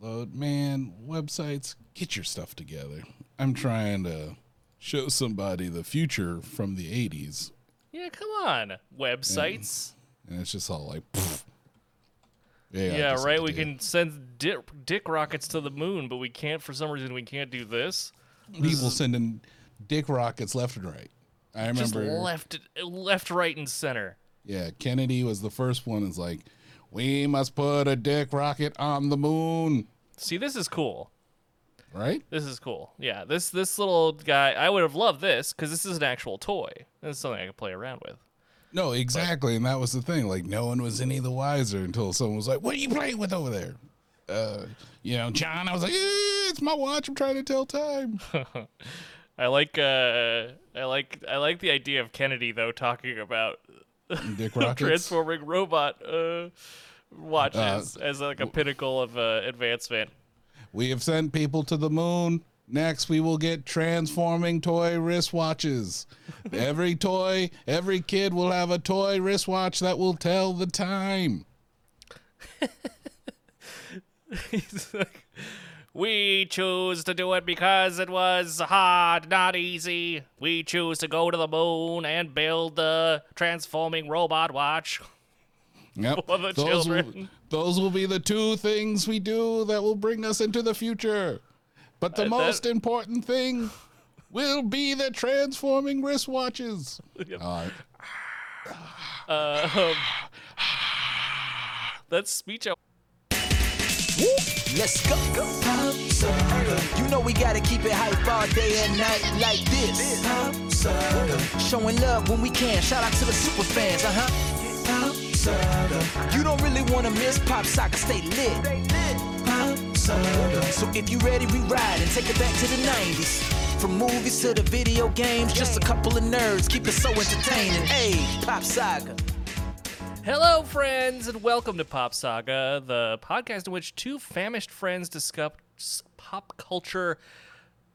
upload. Man, websites, get your stuff together. I'm trying to show somebody the future from the 80s, Yeah, come on. Websites. and it's just all like, pfft. yeah, Yeah, right. We can send dick, dick rockets to the moon, but we can't, for some reason, we can't do this. people sending dick rockets left and right. I Just remember, left, left, right, and center. yeah, Kennedy was the first one. Is like, we must put a dick rocket on the moon, See, this is cool. right? This is cool. Yeah, this this little guy. I would have loved this because this is an actual toy. This is something I could play around with. No, exactly, and that was the thing. Like, no one was any the wiser until someone was like, "What are you playing with over there?" Uh, you know, John. I was like, eh, "It's my watch. I'm trying to tell time." I like uh I like I like the idea of Kennedy though talking about Dick rockets. transforming robot uh watches Uh, as like a pinnacle of uh, advancement. We have sent people to the moon. Next, we will get transforming toy wristwatches. every toy, every kid will have a toy wristwatch that will tell the time. He's like, we choose to do it because it was hard, not easy. We choose to go to the moon and build the transforming robot watch. Yep. For the those, will, those will be the two things we do that will bring us into the future. But the Uh, that- most important thing will be the transforming wristwatches. Yep. All right. Um, that's speech. I- Let's go. You know we gotta keep it hype all day and night like this. Showing love when we can. Shout out to the super fans, uh huh. You don't really wanna miss Pop Saga, stay lit. pop So if you ready, we ride and take it back to the 90s. From movies to the video games, just a couple of nerds keep it so entertaining. Hey, Pop Saga. Hello, friends, and welcome to Pop Saga, the podcast in which two famished friends discuss pop culture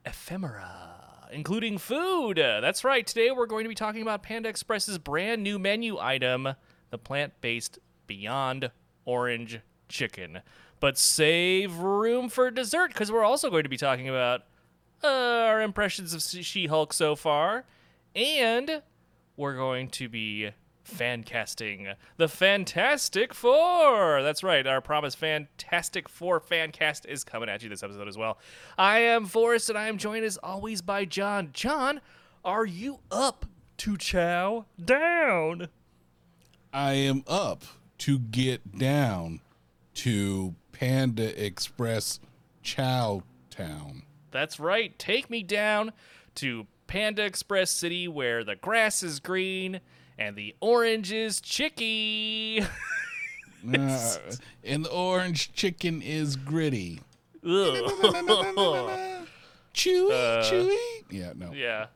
ephemera, including food. That's right. Today we're going to be talking about Panda Express's brand new menu item, the plant-based Beyond Orange Chicken. But save room for dessert because we're also going to be talking about uh, our impressions of She-Hulk so far, and we're going to be fan casting the Fantastic Four. That's right, our promised Fantastic Four fan cast is coming at you this episode as well. I am Forrest, and I am joined as always by John. John, are you up to chow down? I am up to get down to Panda Express Chow Town. That's right. Take me down to Panda Express City where the grass is green and the orange is chicky. Uh, and the orange chicken is gritty. Chewy, Uh, chewy. Yeah, no. yeah.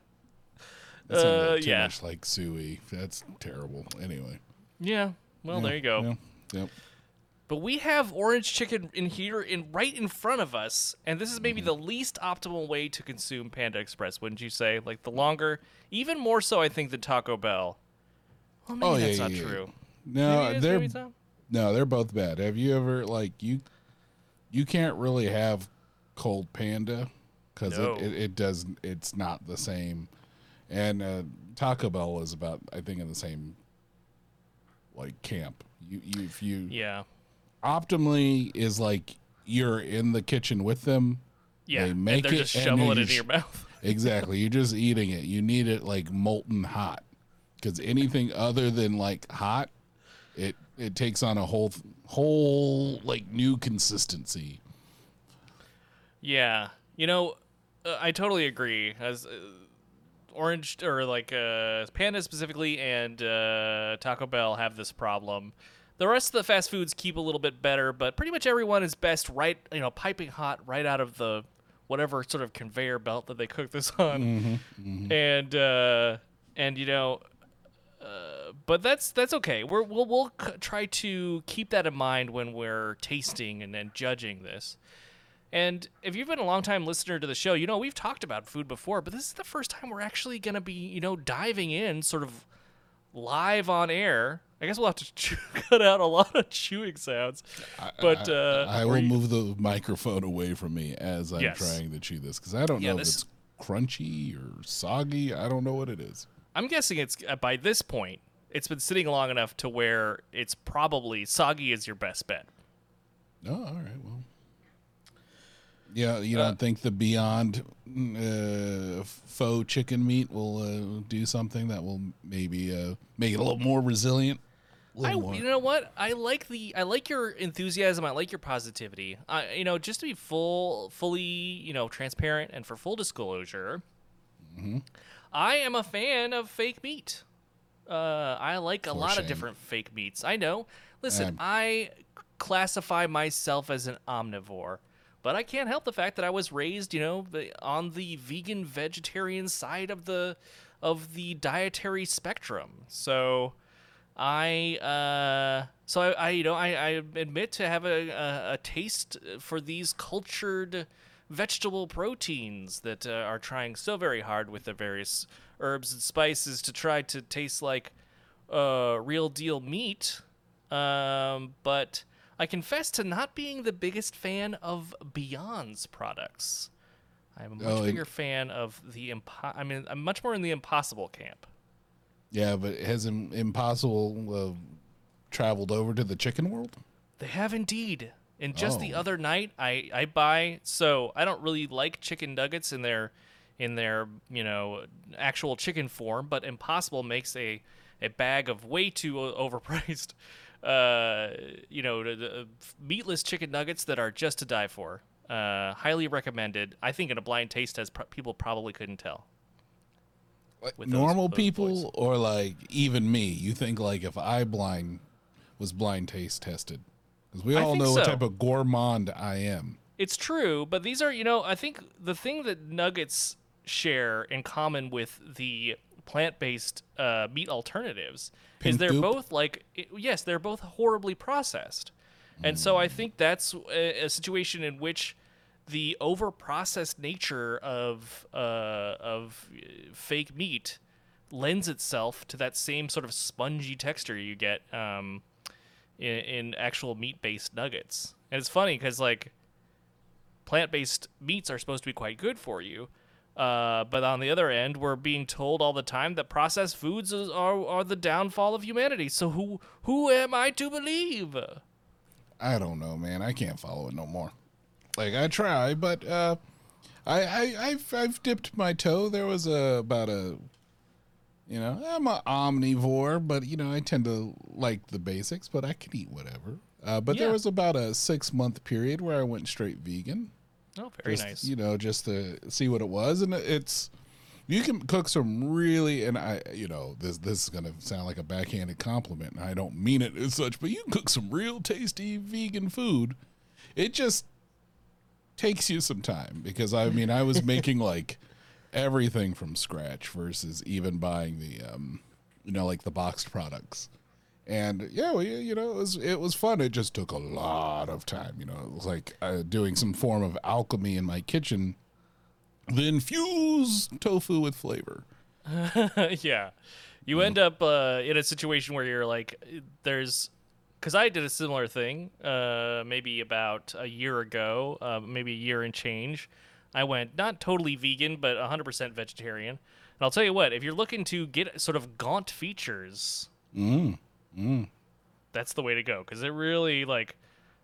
That sounded uh, too yeah. much like suey. That's terrible. Anyway. Yeah. Well, there you go. Yeah, Yep. But we have orange chicken in here, in right in front of us, and this is Mm-hmm. maybe the least optimal way to consume Panda Express, wouldn't you say? Like the longer, even more so, I think, than Taco Bell. Well, maybe Oh, yeah, that's yeah, not yeah. true. No, Maybe it is, they're maybe it's not. no, they're both bad. Have you ever like you? You can't really have cold panda because No. it, it, it does. It's not the same. And uh, Taco Bell is about, I think, in the same like camp. You, you if you Yeah. optimally is like you're in the kitchen with them. Yeah. They make and they're it just and shoveling then it you into your mouth. Exactly. You're just eating it. You need it like molten hot. Because anything other than like hot, it it takes on a whole whole like new consistency. Yeah, you know, uh, I totally agree. As uh, Orange or like uh, Panda specifically and uh, Taco Bell have this problem. The rest of the fast foods keep a little bit better, but pretty much everyone is best right, you know, piping hot right out of the whatever sort of conveyor belt that they cook this on, and uh, and you know. Uh, but that's that's okay. We're, we'll we'll c- try to keep that in mind when we're tasting and then judging this. And if you've been a long time listener to the show, you know we've talked about food before, but this is the first time we're actually going to be, you know, diving in sort of live on air I guess we'll have to chew, cut out a lot of chewing sounds. But I, uh, I will you- move the microphone away from me as I'm Yes. trying to chew this because I don't Yeah, know this- if it's crunchy or soggy. I don't know what it is. I'm guessing it's uh, by this point, it's been sitting long enough to where it's probably soggy is your best bet. Oh, all right. Well, yeah. You Uh, don't think the Beyond uh, faux chicken meat will uh, do something that will maybe uh, make it a little more resilient? I, more. you know what? I like the I like your enthusiasm. I like your positivity. I, you know, just to be full, fully, you know, transparent and for full disclosure, Mm-hmm. I am a fan of fake meat. Uh, I like a For lot shame. of different fake meats. I know. Listen, Um, I classify myself as an omnivore, but I can't help the fact that I was raised, you know, on the vegan vegetarian side of the of the dietary spectrum. So I uh so I, I you know I, I admit to have a, a, a taste for these cultured vegetable proteins that uh, are trying so very hard with the various herbs and spices to try to taste like uh real deal meat um but I confess to not being the biggest fan of Beyond's products. I'm a much Oh, bigger fan of the impo- I mean I'm much more in the impossible camp. Yeah, but has Im- Impossible uh, traveled over to the chicken world? They have indeed. And just the Oh. other night, I I buy. So I don't really like chicken nuggets in their in their you know actual chicken form, but Impossible makes a a bag of way too overpriced. Uh, you know, the, the meatless chicken nuggets that are just to die for. Uh, highly recommended. I think in a blind taste test, pro- people probably couldn't tell. Like With those- normal those people boys. or like even me? You think like if I blind was blind taste tested? Because we all know what type of gourmand I am. It's true, but these are, you know, I think the thing that nuggets share in common with the plant-based uh, meat alternatives is they're goop? both like, yes, they're both horribly processed, and so I think that's a, a situation in which the over-processed nature of uh, of uh, fake meat lends itself to that same sort of spongy texture you get um, in, in actual meat-based nuggets. And it's funny because like plant-based meats are supposed to be quite good for you. Uh, but on the other end, we're being told all the time that processed foods is, are, are the downfall of humanity. So who who am I to believe? I don't know, man. I can't follow it no more. Like I try, but uh, I, I I've I've dipped my toe. There was a about a, you know, I'm an omnivore, but you know I tend to like the basics, but I can eat whatever. Uh, but there was about a six month period where I went straight vegan. Oh, very just, nice. You know, just to see what it was, and it's you can cook some really, and I, you know, this this is gonna sound like a backhanded compliment, and I don't mean it as such, but you can cook some real tasty vegan food. It just takes you some time because I mean, I was making like everything from scratch versus even buying the, um, you know, like the boxed products. And yeah, we, you know, it was it was fun. It just took a lot of time. You know, it was like uh, doing some form of alchemy in my kitchen. Then fuse tofu with flavor. yeah. You end up uh, in a situation where you're like, there's, because I did a similar thing, uh, maybe about a year ago, uh, maybe a year and change. I went not totally vegan, but 100% vegetarian. And I'll tell you what, if you're looking to get sort of gaunt features, mm, mm. that's the way to go. Because it really like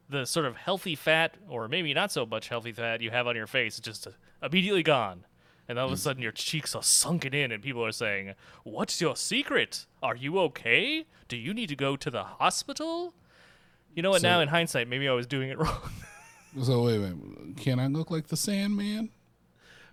the sort of healthy fat or maybe not so much healthy fat you have on your face is just immediately gone. And all of a mm. sudden your cheeks are sunken in and people are saying what's your secret? Are you okay? Do you need to go to the hospital? You know what So- now in hindsight maybe i was doing it wrong So wait a minute, can I look like the Sandman?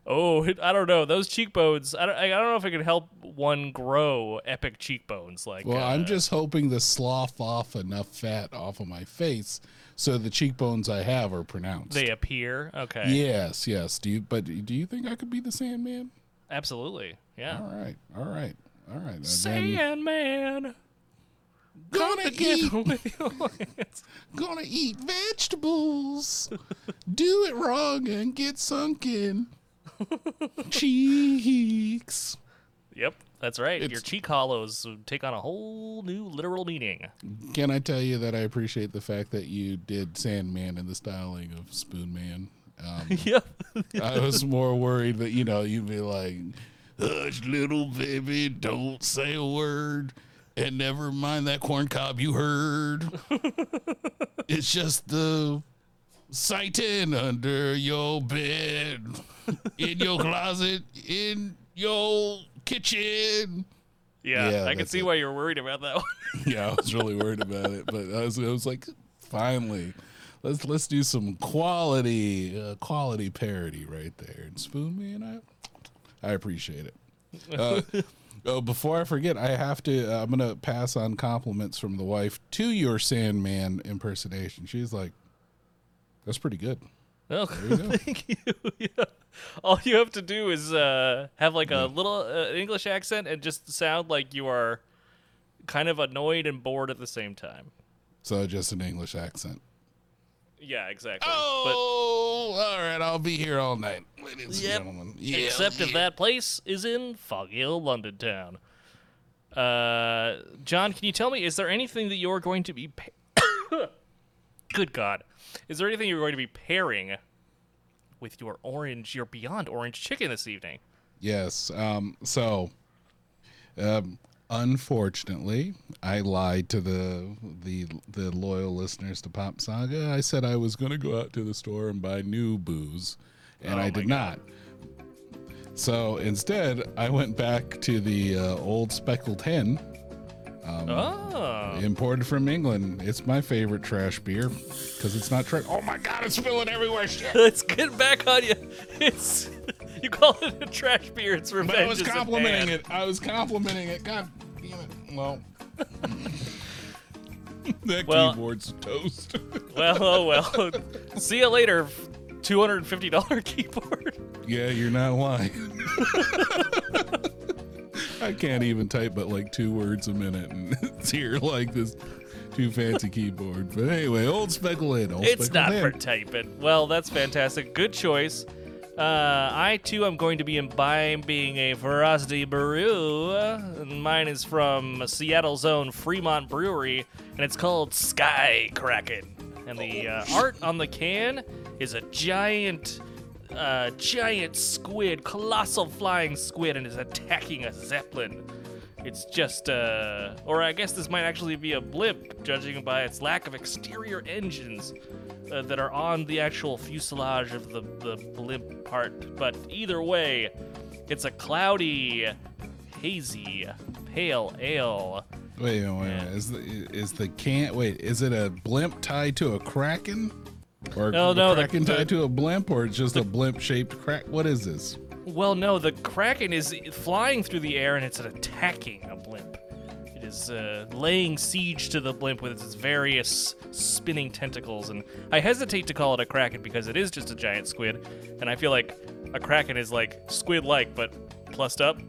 oh i don't know those cheekbones i don't, I don't know if it can help one grow epic cheekbones like Well, uh, I'm just hoping to slough off enough fat off of my face so the cheekbones I have are pronounced. they appear okay Yes, yes. Do you? But do you think I could be the Sandman? absolutely yeah All right, all right, all right. Sandman. Gonna eat, with your gonna eat vegetables. do it wrong and get sunken cheeks. Yep. That's right. Your It's- cheek hollows take on a whole new literal meaning. Can I tell you that I appreciate the fact that you did Sandman in the styling of Spoonman? Um, yep. I was more worried that you know you'd be like, "Hush, little baby, don't say a word, and never mind that corn cob you heard. it's just the sighting under your bed, in your closet, in your kitchen." Yeah, Yeah, I can see it. why you're worried about that one. yeah, I was really worried about it, but I was, I was like, finally, let's let's do some quality uh, quality parody right there. And Spoonman, I I appreciate it. Uh, oh, before I forget, I have to. Uh, I'm gonna pass on compliments from the wife to your Sandman impersonation. She's like, "That's pretty good." Oh, you go. thank you. Yeah. All you have to do is uh, have like a little uh, English accent and just sound like you are kind of annoyed and bored at the same time. So just an English accent. Yeah, exactly. Oh, all right. I'll be here all night, ladies Yep. and gentlemen. Yeah, except if that place is in foggy old London town. Uh, John, can you tell me, is there anything that you're going to be. Pa- Good God. Is there anything you're going to be pairing with your orange, your Beyond Orange chicken this evening? Yes. Um, so, um, unfortunately, I lied to the the the loyal listeners to Pop Saga. I said I was going to go out to the store and buy new booze, and Oh I did God. not. So instead, I went back to the uh, old speckled hen, Um, oh. imported from England. It's my favorite trash beer because it's not trash. Oh my god, it's spilling everywhere! Shit. Let's get back on you. It's. You call it a trash beer, it's revenge. But I was complimenting it. I was complimenting it. God damn it. Well. that Well- keyboard's toast. Well, oh well. See you later, $250 keyboard. yeah, you're not lying. I can't even type but like two words a minute, and it's here like this too fancy keyboard. But anyway, old Speckled Hen. Old It's not for typing. Well, that's fantastic. Good choice. Uh, I too am going to be imbibing being a Frosty Brew. Mine is from Seattle's own Fremont Brewery, and it's called Sky Kraken. And the uh, art on the can is a giant, uh, giant squid, colossal flying squid, and is attacking a zeppelin. It's just, uh, or I guess this might actually be a blimp, judging by its lack of exterior engines uh, that are on the actual fuselage of the, the blimp part. But either way, it's a cloudy, hazy, pale ale. Wait, wait, wait. Yeah. Is the is the can? Wait, is it a blimp tied to a kraken? Or No, a no, the- kraken the- tied to a blimp, or it's just a blimp shaped crack? What is this? Well, no, the Kraken is flying through the air and it's attacking a blimp. It is uh, laying siege to the blimp with its various spinning tentacles. And I hesitate to call it a Kraken because it is just a giant squid. And I feel like a Kraken is like squid like, but plussed up.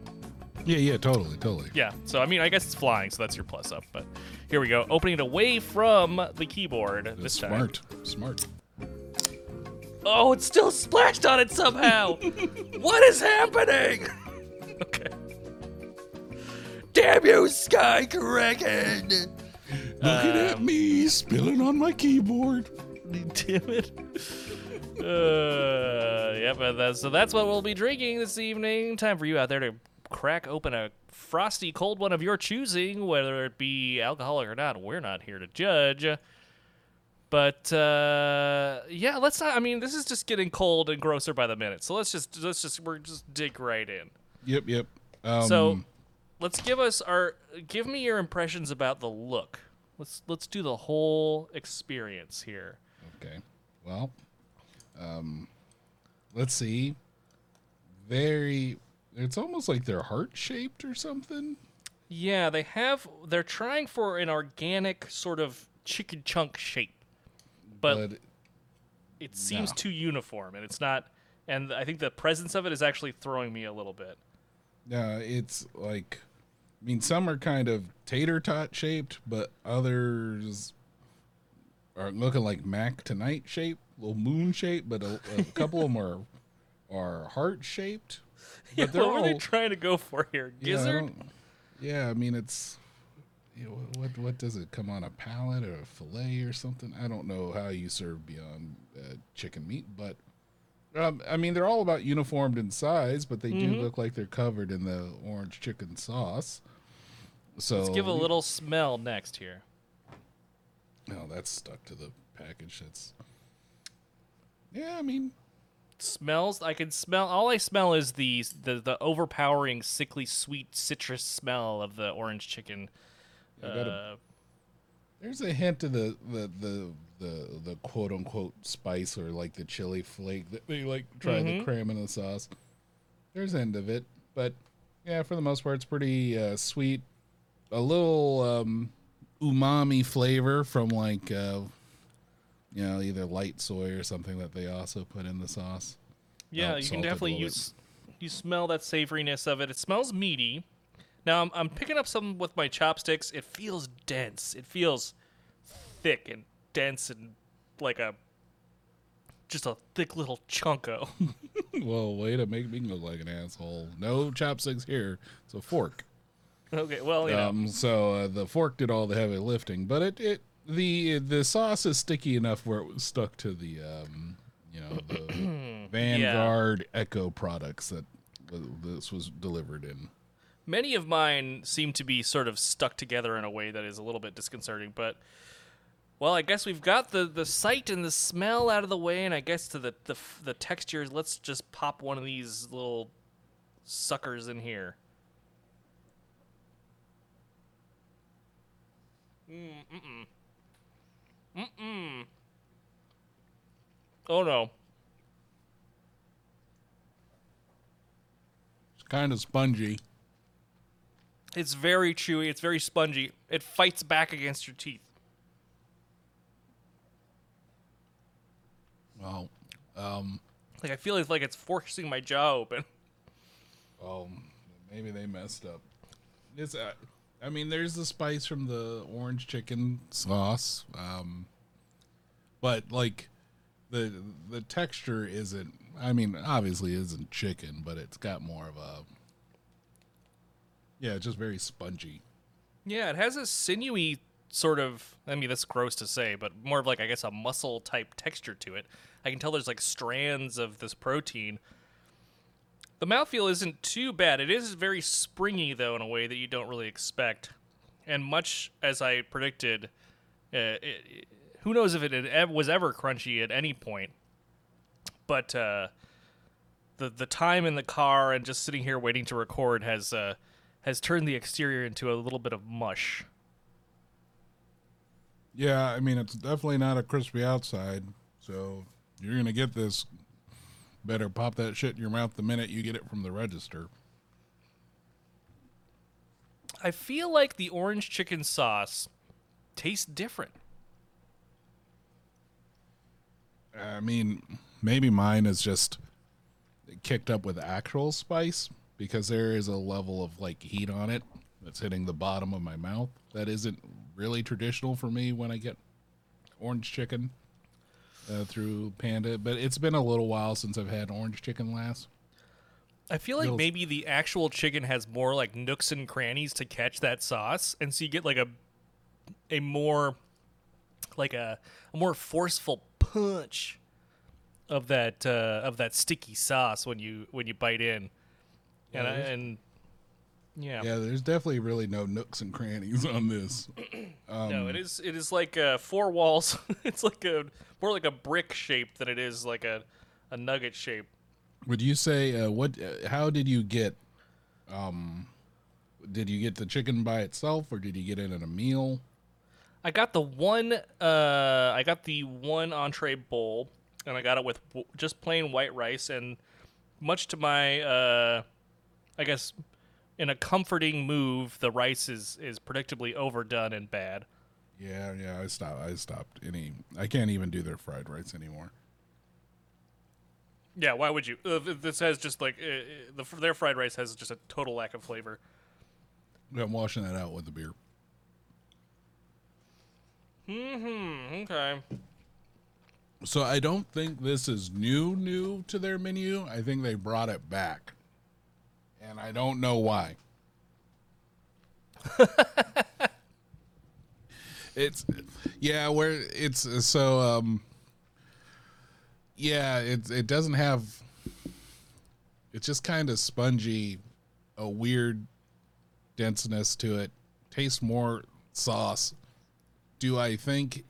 Yeah, yeah, totally, totally. Yeah, so I mean, I guess it's flying, so that's your plus up. But here we go. Opening it away from the keyboard this time. smart, smart. Oh, it's still splashed on it somehow. what is happening? okay. Damn you, Sky Kraken! Looking Um, at me spilling on my keyboard. Damn it. Uh, yeah, but that's, so that's what we'll be drinking this evening. Time for you out there to crack open a frosty cold one of your choosing, whether it be alcoholic or not. We're not here to judge. But uh, yeah, let's not. I mean, this is just getting cold and grosser by the minute. So let's just let's just we're just dig right in. Yep, yep. Um, So let's give us our give me your impressions about the look. Let's let's do the whole experience here. okay. Well, um, let's see. Very. It's almost like they're heart shaped or something. Yeah, they have. They're trying for an organic sort of chicken chunk shape, but, But it seems no. too uniform, and it's not. And I think the presence of it is actually throwing me a little bit. Uh, it's like. I mean, some are kind of tater tot shaped, but others are looking like Mac tonight shape, little moon shape, but a, a couple of them are are heart shaped. Yeah, what were they trying to go for here? Yeah, I Yeah, I mean it's. You know, what what does it come on a pallet or a fillet or something? I don't know how you serve beyond uh, chicken meat, but um, I mean they're all about uniformed in size, but they Mm-hmm. do look like they're covered in the orange chicken sauce. So Let's give a little smell next here. Oh, that's stuck to the package. That's. Yeah, I mean, Smells. I can smell. All I smell is the the, the overpowering, sickly sweet citrus smell of the orange chicken. Uh, There's a hint of the the the the, the quote unquote spice or like the chili flake that they like try to cram in the sauce. There's end of it, but yeah, for the most part, it's pretty uh, sweet. A little um, umami flavor from like uh, you know either light soy or something that they also put in the sauce. yeah, you can definitely use. You smell that savoriness of it. It smells meaty. Now I'm, I'm picking up some with my chopsticks. It feels dense. It feels thick and dense and like a just a thick little chunko. well, way to make me look like an asshole. No chopsticks here. It's a fork. okay, well know. Um, so uh, the fork did all the heavy lifting, but it, it the the sauce is sticky enough where it was stuck to the um, you know the Vanguard Echo products that this was delivered in. Many of mine seem to be sort of stuck together in a way that is a little bit disconcerting, but well, I guess we've got the, the sight and the smell out of the way, and I guess to the, the the textures, let's just pop one of these little suckers in here. Mm, mm-mm. Mm-mm. Oh no. It's kind of spongy. It's very chewy. It's very spongy. It fights back against your teeth. Well, um, Like I feel like it's forcing my jaw open. well, maybe they messed up. It's, uh, I mean, there's the spice from the orange chicken sauce, um, but like the the texture isn't. I mean, obviously, it isn't chicken, but it's got more of a. Yeah, just very spongy. Yeah, it has a sinewy sort of. I mean, that's gross to say, but more of like I guess a muscle type texture to it. I can tell there's like strands of this protein. The mouthfeel isn't too bad. It is very springy though in a way that you don't really expect, and much as I predicted, uh, it, it- who knows if it was ever crunchy at any point. But uh, the the time in the car and just sitting here waiting to record has uh, has turned the exterior into a little bit of mush. Yeah, I mean, it's definitely not a crispy outside, so you're gonna get this. Better pop that shit in your mouth the minute you get it from the register. I feel like the orange chicken sauce tastes different. I mean, maybe mine is just kicked up with actual spice because there is a level of like heat on it that's hitting the bottom of my mouth that isn't really traditional for me when I get orange chicken uh, through Panda. But it's been a little while since I've had orange chicken last. I feel like Feels- maybe the actual chicken has more like nooks and crannies to catch that sauce, and so you get like a a more like a, a more forceful punch of that uh, of that sticky sauce when you when you bite in, and I, and yeah, Yeah, there's definitely really no nooks and crannies on this. no, it is it is like uh, four walls. it's like a more like a brick shape than it is like a a nugget shape. Would you say uh, what? Uh, how did you get? Um, did you get the chicken by itself, or did you get it in a meal? I got the one. Uh, I got the one entree bowl, and I got it with w- just plain white rice. And much to my, uh, I guess, in a comforting move, the rice is is predictably overdone and bad. Yeah, yeah. I stopped. I stopped any. I can't even do their fried rice anymore. Yeah, why would you? Uh, this has just like uh, the their fried rice has just a total lack of flavor. I'm washing that out with the beer. Hmm. Okay. So I don't think this is new, new to their menu. I think they brought it back. And I don't know why. it's yeah, where it's so um yeah, it it doesn't have it's just kind of spongy, a weird denseness to it. Tastes more sauce. Do I think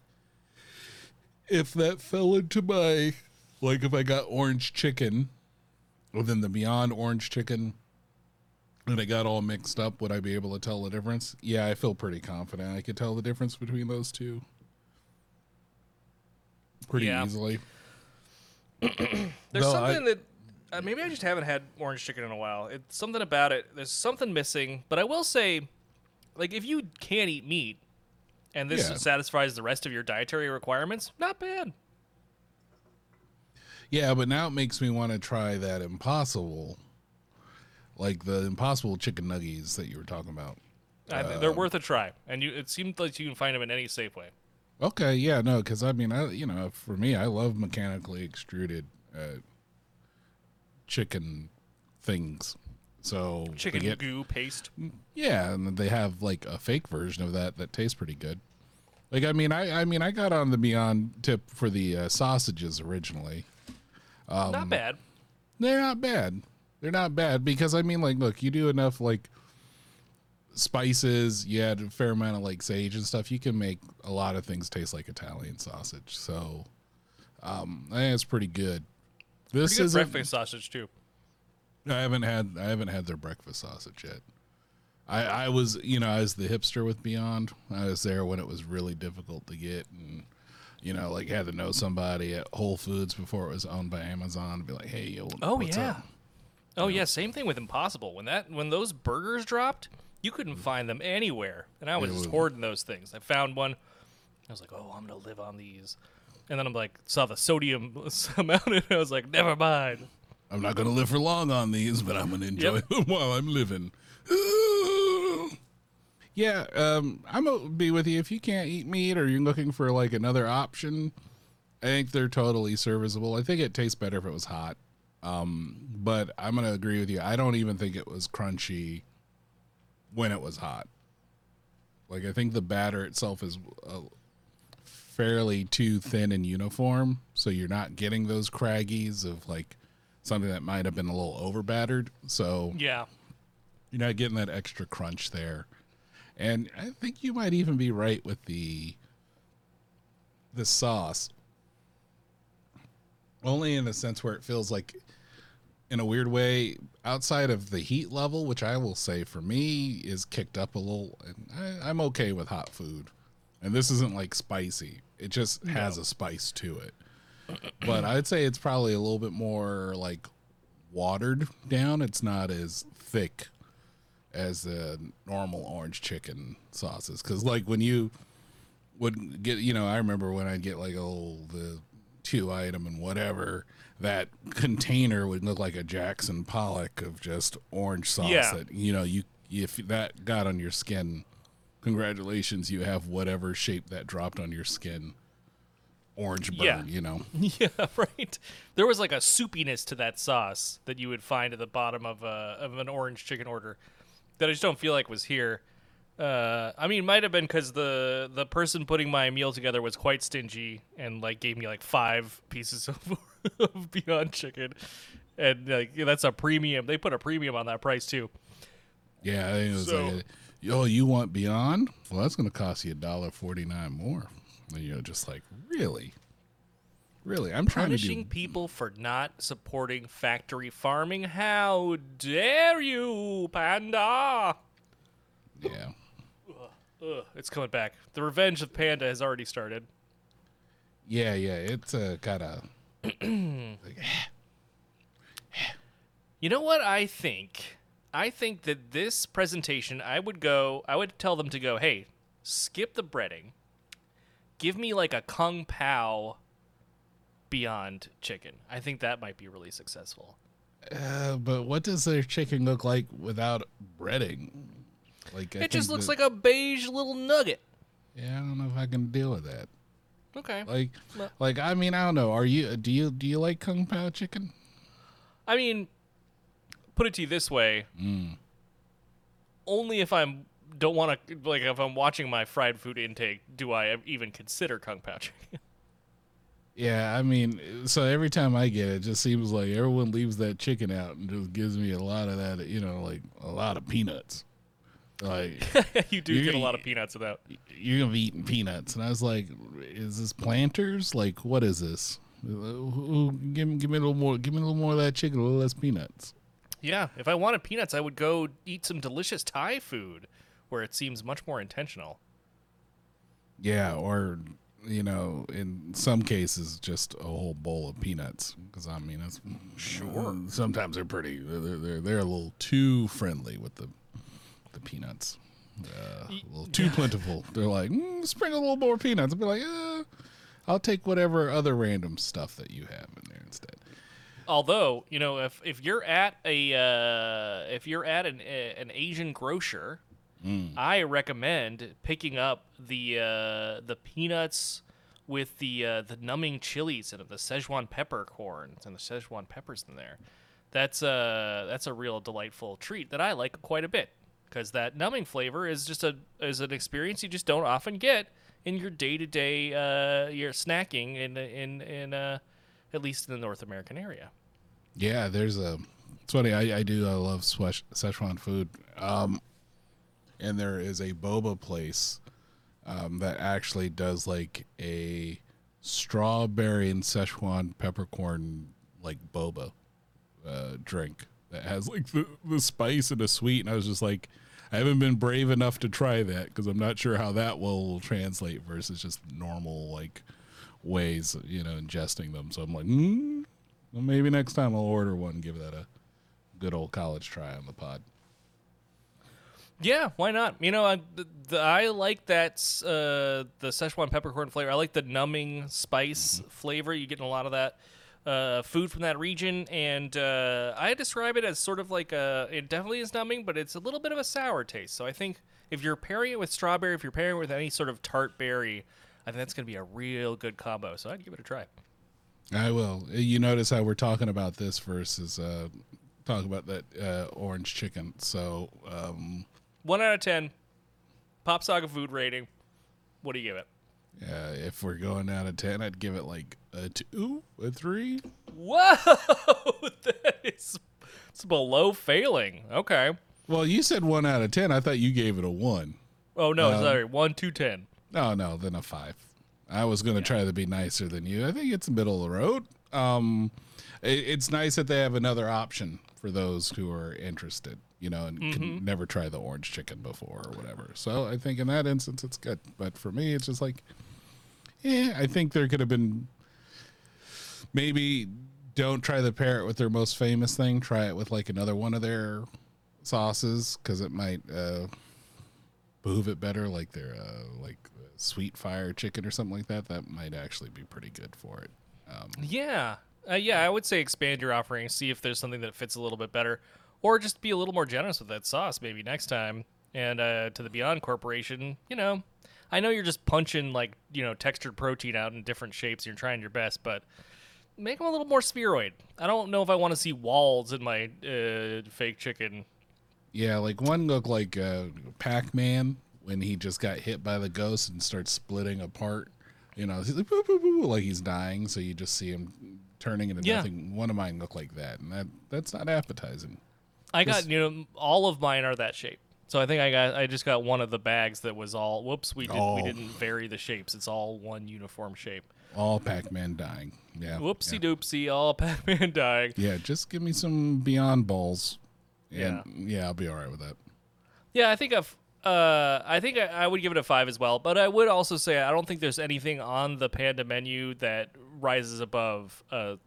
if that fell into my like if I got orange chicken within the Beyond orange chicken and it got all mixed up, would I be able to tell the difference? Yeah, I feel pretty confident I could tell the difference between those two pretty Yeah. easily. There's No, I- something that uh, maybe I just haven't had orange chicken in a while. It's something about it. There's something missing. But I will say, like, if you can't eat meat, and this Yeah. satisfies the rest of your dietary requirements, not bad. Yeah, but now it makes me want to try that impossible, like the impossible chicken nuggies that you were talking about. Think they're worth a try, and you it seems like you can find them in any Safeway. Okay, yeah, no, because I mean, I you know, for me, I love mechanically extruded uh, chicken things. So Chicken get- goo paste. yeah, and they have like a fake version of that that tastes pretty good. Like, I mean, I I mean, I got on the Beyond tip for the uh, sausages originally. Um, not bad. They're not bad. They're not bad because I mean, like, look, you do enough like spices, you add a fair amount of like sage and stuff, you can make a lot of things taste like Italian sausage. So, um, I think it's pretty good. This Pretty good is breakfast sausage too. I haven't had I haven't had their breakfast sausage yet. I, I was you know I was the hipster with Beyond. I was there when it was really difficult to get, and you know like had to know somebody at Whole Foods before it was owned by Amazon to be like, hey, yo, Oh yeah. up? Oh yeah, same thing with Impossible. When that when those burgers dropped, you couldn't find them anywhere, and I was just hoarding those things. I found one. I was like, oh, I'm gonna live on these, and then I'm like, saw the sodium amount, and I was like, never mind. I'm not gonna live for long on these, but I'm gonna enjoy Yep. them while I'm living. yeah, um, I'm gonna be with you if you can't eat meat or you're looking for like another option. I think they're totally serviceable. I think it tastes better if it was hot. Um, but I'm gonna agree with you. I don't even think it was crunchy when it was hot. Like I think the batter itself is uh, fairly too thin and uniform, so you're not getting those craggies of like something that might have been a little over battered. So Yeah, you're not getting that extra crunch there. And I think you might even be right with the the sauce. Only in the sense where it feels like in a weird way outside of the heat level, which I will say for me is kicked up a little. And I, I'm okay with hot food. And this isn't like spicy. It just has a spice to it. But I'd say it's probably a little bit more like watered down. It's not as thick as the normal orange chicken sauces. Because like when you would get, you know, I remember when I'd get like oh the two item and whatever, that container would look like a Jackson Pollock of just orange sauce. Yeah. That you know you if that got on your skin, congratulations, you have whatever shape that dropped on your skin. Orange burn, Yeah. you know. yeah, right. There was like a soupiness to that sauce that you would find at the bottom of a of an orange chicken order that I just don't feel like was here. Uh, I mean, might have been because the the person putting my meal together was quite stingy and like gave me like five pieces of, of Beyond Chicken, and like that's a premium. They put a premium on that price too. Yeah, I think it was So- like, oh, you want Beyond? Well, that's going to cost you a dollar forty nine more. And you're just like, really, really? I'm trying Punishing to do. people for not supporting factory farming. How dare you, Panda? Yeah, Ugh, it's coming back. The revenge of Panda has already started. yeah, yeah. It's uh, got a. You know what I think? I think that this presentation, I would go, I would tell them to go, hey, skip the breading. Give me like a Kung Pao Beyond chicken. I think that might be really successful. uh, but what does their chicken look like without breading? Like I it just looks that- like a beige little nugget. Yeah, I don't know if I can deal with that. Okay. Like, like I mean, I don't know. Are you? Do you? Do you like kung pao chicken? I mean, put it to you this way: mm. only if I'm don't want to like if I'm watching my fried food intake, do I even consider kung pao chicken? Yeah, I mean, so every time I get it, it just seems like everyone leaves that chicken out and just gives me a lot of that, you know, like a lot of peanuts. Like you do get a lot of peanuts without. you're gonna be eating peanuts, and I was like, "Is this planters? Like, what is this? Give me, give me a little more, give me a little more of that chicken, a little less peanuts." Yeah, if I wanted peanuts, I would go eat some delicious Thai food, where it seems much more intentional. Yeah, or you know, in some cases, just a whole bowl of peanuts. Because I mean, it's sure. sometimes they're pretty. They're, they're they're a little too friendly with the the peanuts. Uh, a little too plentiful. They're like, mm, sprinkle a little more peanuts. I'll be like, uh, I'll take whatever other random stuff that you have in there instead. Although, you know, if if you're at a uh, if you're at an a, an Asian grocer, I recommend picking up the uh, the peanuts with the uh, the numbing chilies and the Szechuan peppercorns and the Szechuan peppers in there. That's a that's a real delightful treat that I like quite a bit because that numbing flavor is just a is an experience you just don't often get in your day to day your snacking in in in uh at least in the North American area. Yeah, there's a. It's funny. I, I do. I love Szechuan Szechuan food. Um, and there is a boba place um, that actually does like a strawberry and Szechuan peppercorn like boba uh, drink that has like the, the spice and the sweet. And I was just like, I haven't been brave enough to try that because I'm not sure how that will translate versus just normal like ways, you know, ingesting them. So I'm like, mm, well, maybe next time I'll order one and give that a good old college try on the pod. Yeah, why not? You know, I, the, the, I like that uh, the Szechuan peppercorn flavor. I like the numbing spice flavor. You get a lot of that uh, food from that region, and uh, I describe it as sort of like a. It definitely is numbing, but it's a little bit of a sour taste. So I think if you're pairing it with strawberry, if you're pairing it with any sort of tart berry, I think that's going to be a real good combo. So I'd give it a try. I will. You notice how we're talking about this versus uh, talking about that uh, orange chicken. So um, One out of ten. Pop Saga food rating. What do you give it? Uh, if we're going out of ten, I'd give it like a two, a three. Whoa, that is it's below failing. Okay. Well, you said one out of ten. I thought you gave it a one. Oh no, Um, sorry, one two ten. No, no, then a five. I was going to try to be nicer than you. I think it's middle of the road. Um, it, it's nice that they have another option for those who are interested, you know, and can never try the orange chicken before or whatever. So I think in that instance, it's good. But for me, it's just like, yeah, I think there could have been maybe don't try the parrot with their most famous thing. Try it with like another one of their sauces because it might uh, it better, like their uh, like sweet fire chicken or something like that. That might actually be pretty good for it. Um, Yeah, uh, yeah, I would say expand your offering, see if there's something that fits a little bit better, or just be a little more generous with that sauce maybe next time. And uh, to the Beyond Corporation, you know, I know you're just punching like you know textured protein out in different shapes. You're trying your best, but make them a little more spheroid. I don't know if I want to see walls in my uh, fake chicken. yeah, like one looked like uh, Pac Man when he just got hit by the ghost and starts splitting apart. You know, he's like, "Boo, boo, boo," like he's dying, so you just see him turning into Yeah. nothing. One of mine looked like that, and that that's not appetizing. I got you know all of mine are that shape. So I think I got I just got one of the bags that was all whoops we did Oh. we didn't vary the shapes. It's all one uniform shape. All Pac Man dying. Yeah. Whoopsie yeah. doopsie, all Pac-Man dying. Yeah, just give me some Beyond Balls. Yeah. Yeah, I'll be all right with that. Yeah, I think I've, uh, I think I, I would give it a five as well. But I would also say I don't think there's anything on the Panda menu that rises above a,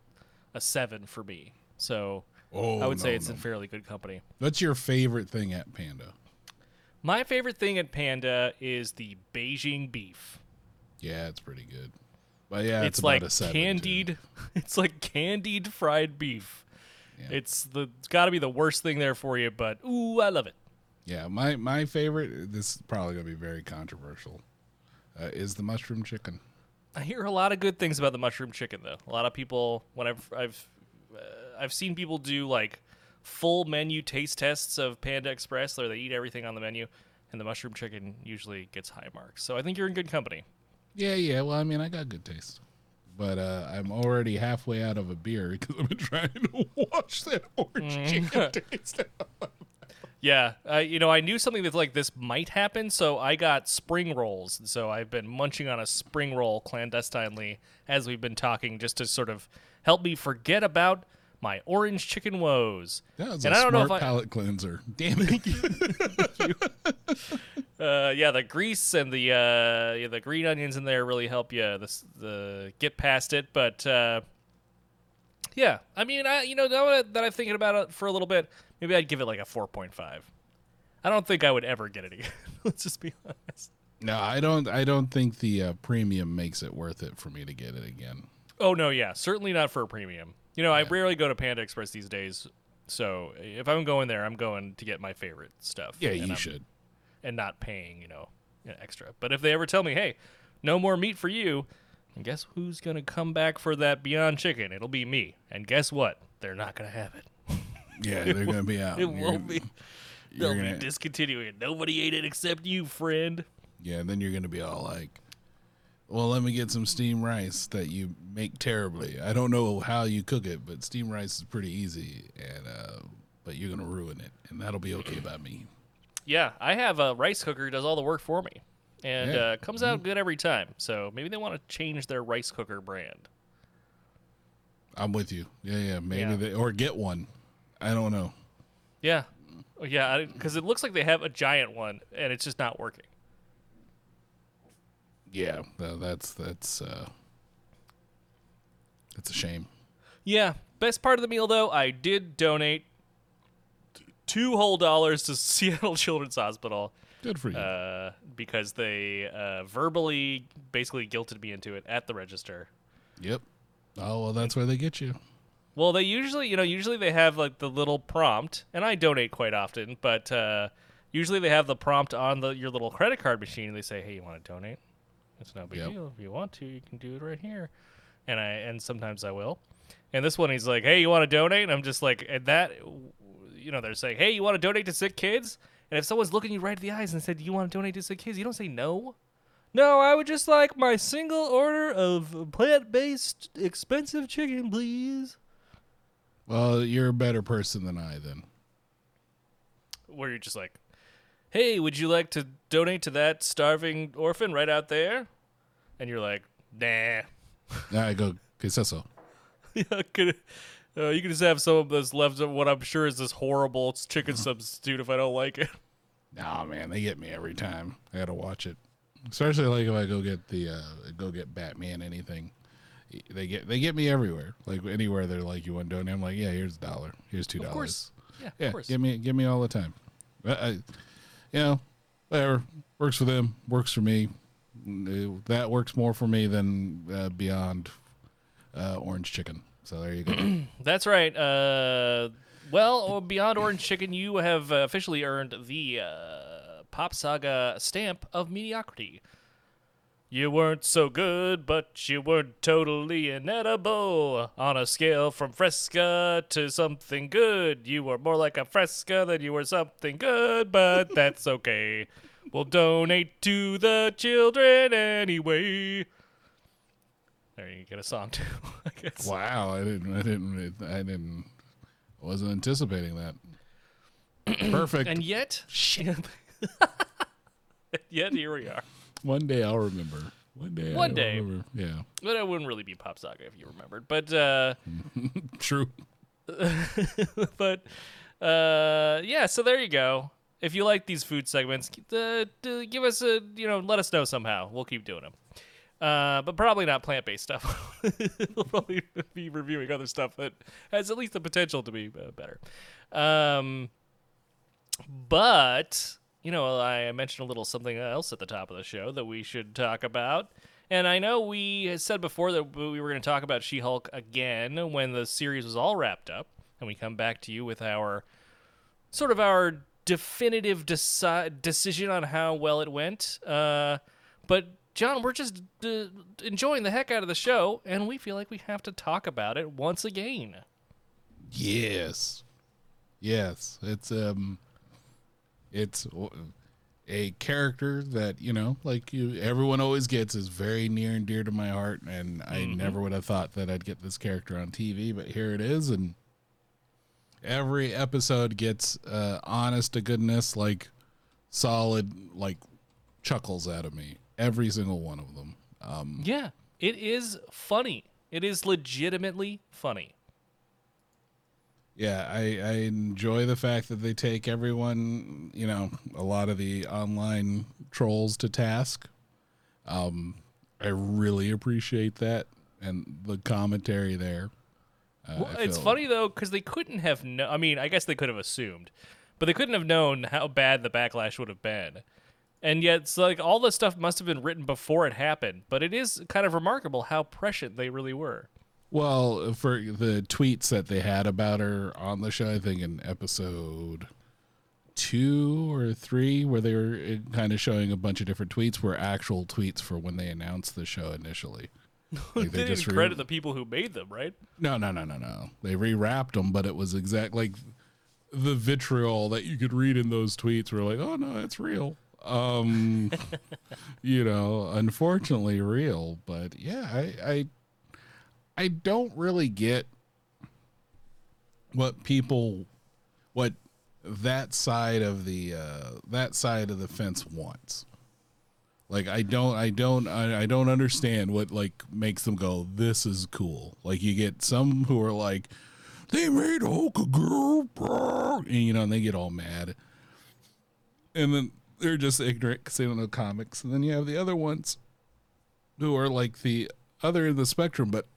a seven for me. So Oh, I would say it's no. in fairly good company. What's your favorite thing at Panda? My favorite thing at Panda is the Beijing beef. Yeah, it's pretty good. But yeah, it's, it's about like a seven, too. candied. It's like candied fried beef. Yeah. It's the it's got to be the worst thing there for you, but ooh, I love it. Yeah, my my favorite. This is probably gonna be very controversial. Uh, is the mushroom chicken? I hear a lot of good things about the mushroom chicken, though. A lot of people, when I've I've uh, I've seen people do like full menu taste tests of Panda Express, where they eat everything on the menu, and the mushroom chicken usually gets high marks. So I think you're in good company. Yeah, yeah. Well, I mean, I got good taste, but uh, I'm already halfway out of a beer because I've been trying to wash that orange Mm. chicken taste. out. Yeah, uh, you know, I knew something that like this might happen, so I got spring rolls. So I've been munching on a spring roll clandestinely as we've been talking, just to sort of help me forget about my orange chicken woes. That was and a I don't know smart if I, palate cleanser. Damn it! uh, yeah, the grease and the uh, yeah, the green onions in there really help you the the get past it. But uh, yeah, I mean, I you know now that that I'm thinking about it for a little bit, maybe I'd give it like a four point five. I don't think I would ever get it again. Let's just be honest. no, I don't. I don't think the uh, premium makes it worth it for me to get it again. Oh no, yeah, certainly not for a premium. You know, I rarely go to Panda Express these days, so if I'm going there, I'm going to get my favorite stuff. Yeah, and you I'm- should. and not paying, you know, extra. But if they ever tell me, hey, no more meat for you, and guess who's gonna come back for that Beyond Chicken? It'll be me. And guess what? They're not gonna have it. Yeah, they're gonna be out. It You're won't gonna- be. They'll gonna, be discontinuing it. Nobody ate it except you, friend. yeah, and then you're gonna be all like, "Well, let me get some steamed rice that you make terribly. I don't know how you cook it, but steamed rice is pretty easy, and uh, but you're gonna ruin it, and that'll be okay by me." Yeah, I have a rice cooker who does all the work for me, and Yeah. uh, comes out good every time. So maybe they want to change their rice cooker brand. I'm with you. Yeah, yeah. Maybe Yeah. they or get one. I don't know. Yeah, Oh, yeah, because it looks like they have a giant one, and it's just not working. Yeah, tha- that's that's uh, that's a shame. Yeah. Best part of the meal, though, I did donate two whole dollars to Seattle Children's Hospital Good for you. uh, because they uh, verbally basically guilted me into it at the register. yep. Oh well, that's where they get you. Well, they usually, you know, usually they have like the little prompt, and I donate quite often, but uh, usually they have the prompt on the your little credit card machine, and they say, "Hey, you want to donate? It's no big Yep. deal. If you want to, you can do it right here." And I and sometimes I will. And this one, he's like, "Hey, you want to donate?" And I'm just like, and that, you know, they're saying, "Hey, you want to donate to sick kids?" And if someone's looking you right in the eyes and said, "You want to donate to sick kids?" You don't say no. No, I would just like my single order of plant-based expensive chicken, please. Well, you're a better person than I then. where you're just like, "Hey, would you like to donate to that starving orphan right out there?" And you're like, "Nah, I go, que es eso? yeah, could, uh, you can just have some of this left of what I'm sure is this horrible chicken substitute if I don't like it." Nah, man, they get me every time. I gotta watch it, especially like if I go get the uh, go get Batman anything. They get they get me everywhere. Like anywhere they're like, you want to donate? I'm like, yeah, here's a dollar. Here's two Of dollars. course, yeah, Yeah, of course. give me give me all the time. I, I, you know, whatever works for them works for me. That works more for me than uh, beyond uh, orange chicken. So there you go. That's right. Uh, well, beyond orange chicken, you have officially earned the uh, Pop Saga stamp of mediocrity. You weren't so good, but you weren't totally inedible. On a scale from fresca to something good, you were more like a fresca than you were something good, but that's okay. We'll donate to the children anyway. There you get a song too, I guess. wow, I didn't, I didn't, I didn't, wasn't anticipating that. Perfect. And yet, and yet here we are. One day I'll remember. One day. One I'll day. Remember. Yeah. But it wouldn't really be Pop Saga if you remembered. But uh, True. but uh, yeah. So there you go. If you like these food segments, uh, give us a you know let us know somehow. We'll keep doing them. Uh, but probably not plant based stuff. we'll probably be reviewing other stuff that has at least the potential to be uh, better. Um, but you know, I mentioned a little something else at the top of the show that we should talk about. And I know we said before that we were going to talk about She Hulk again when the series was all wrapped up, and we come back to you with our sort of our definitive deci- decision on how well it went. Uh, but John, we're just uh, enjoying the heck out of the show, and we feel like we have to talk about it once again. Yes. Yes, it's um, it's a character that you know, like you, everyone always gets, is very near and dear to my heart, and I never would have thought that I'd get this character on TV, but here it is, and every episode gets uh, honest to goodness, like solid, like chuckles out of me. Every single one of them. Um, Yeah, it is funny. It is legitimately funny. Yeah, I, I enjoy the fact that they take everyone, you know, a lot of the online trolls to task. Um, I really appreciate that and the commentary there. Uh, Well, it's funny though because they couldn't have. No- I mean, I guess they could have assumed, but they couldn't have known how bad the backlash would have been. And yet, it's like all this stuff must have been written before it happened. But it is kind of remarkable how prescient they really were. Well, for the tweets that they had about her on the show, I think in episode two or three, where they were kind of showing a bunch of different tweets, were actual tweets for when they announced the show initially. Like, they, just didn't re- credit the people who made them, right? No, no, no, no, no. They rewrapped them, but it was exact like the vitriol that you could read in those tweets were like, "Oh no, it's real." Um, you know, unfortunately real, but yeah, I I I don't really get what people what that side of the uh that side of the fence wants. Like I don't I don't I, I don't understand what like makes them go this is cool. Like you get some who are like they made Hulk a girl, and, you know, and they get all mad, and then they're just ignorant because they don't know comics. And then you have the other ones who are like the other of the spectrum, but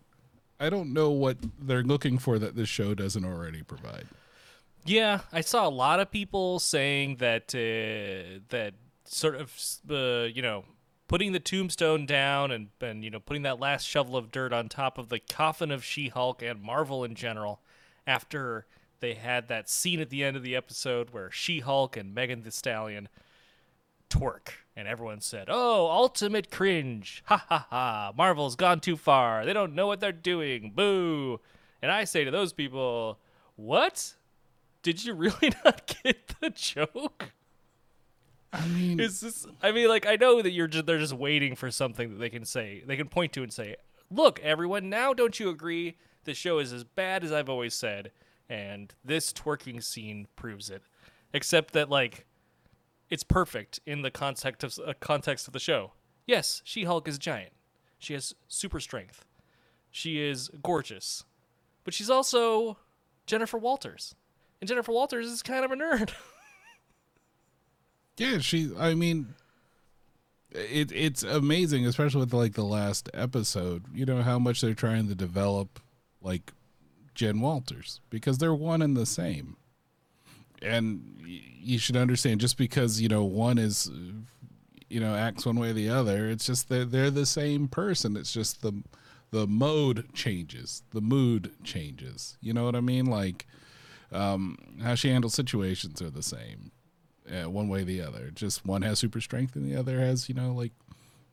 I don't know what they're looking for that this show doesn't already provide. Yeah, I saw a lot of people saying that uh, that sort of uh, you know putting the tombstone down and and you know putting that last shovel of dirt on top of the coffin of She-Hulk and Marvel in general after they had that scene at the end of the episode where She-Hulk and Megan Thee Stallion twerk and everyone said, "Oh, ultimate cringe. Ha ha ha. Marvel's gone too far. They don't know what they're doing. Boo." And I say to those people, "What? Did you really not get the joke? I mean, Is this I mean like I know that you're just they're just waiting for something that they can say. They can point to and say, "Look, everyone, now don't you agree the show is as bad as I've always said?" And this twerking scene proves it. Except that like it's perfect in the context of uh, context of the show. Yes, She-Hulk is giant. She has super strength. She is gorgeous. But she's also Jennifer Walters. And Jennifer Walters is kind of a nerd. Yeah, she. I mean, it it's amazing, especially with like the last episode. You know how much they're trying to develop, like Jen Walters, because they're one and the same. And you should understand, just because you know one is, uh, you know, acts one way or the other, it's just they're they're the same person. It's just the the mode changes, the mood changes. You know what I mean? Like um, how she handles situations are the same uh, one way or the other. Just one has super strength and the other has, you know, like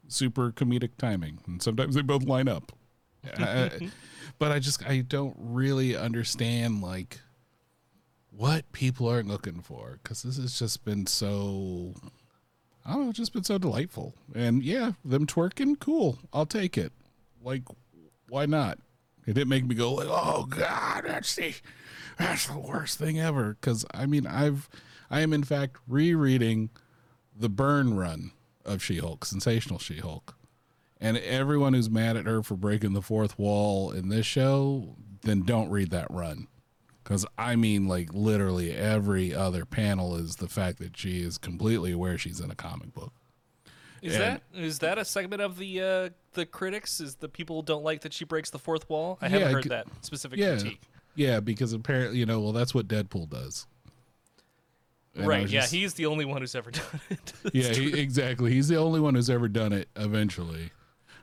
super comedic timing. And sometimes they both line up. I- but I just, I don't really understand, like, what people are looking for. Because this has just been so, I don't know, just been so delightful. And yeah, them twerking, cool. I'll take it. Like, why not? It didn't make me go like, oh god, that's the that's the worst thing ever. Because I mean, I've I am in fact rereading the Byrne run of She-Hulk, Sensational She-Hulk, and everyone who's mad at her for breaking the fourth wall in this show, then don't read that run. Because I mean, like literally every other panel is the fact that she is completely aware she's in a comic book. Is And- that is that a segment of the uh, the critics? Is the people don't like that she breaks the fourth wall? I haven't heard that specific Yeah, critique. yeah, because apparently, you know, well, that's what Deadpool does. And Right? Yeah, just- he's the only one who's ever done it. yeah, he, exactly. He's the only one who's ever done it. Eventually,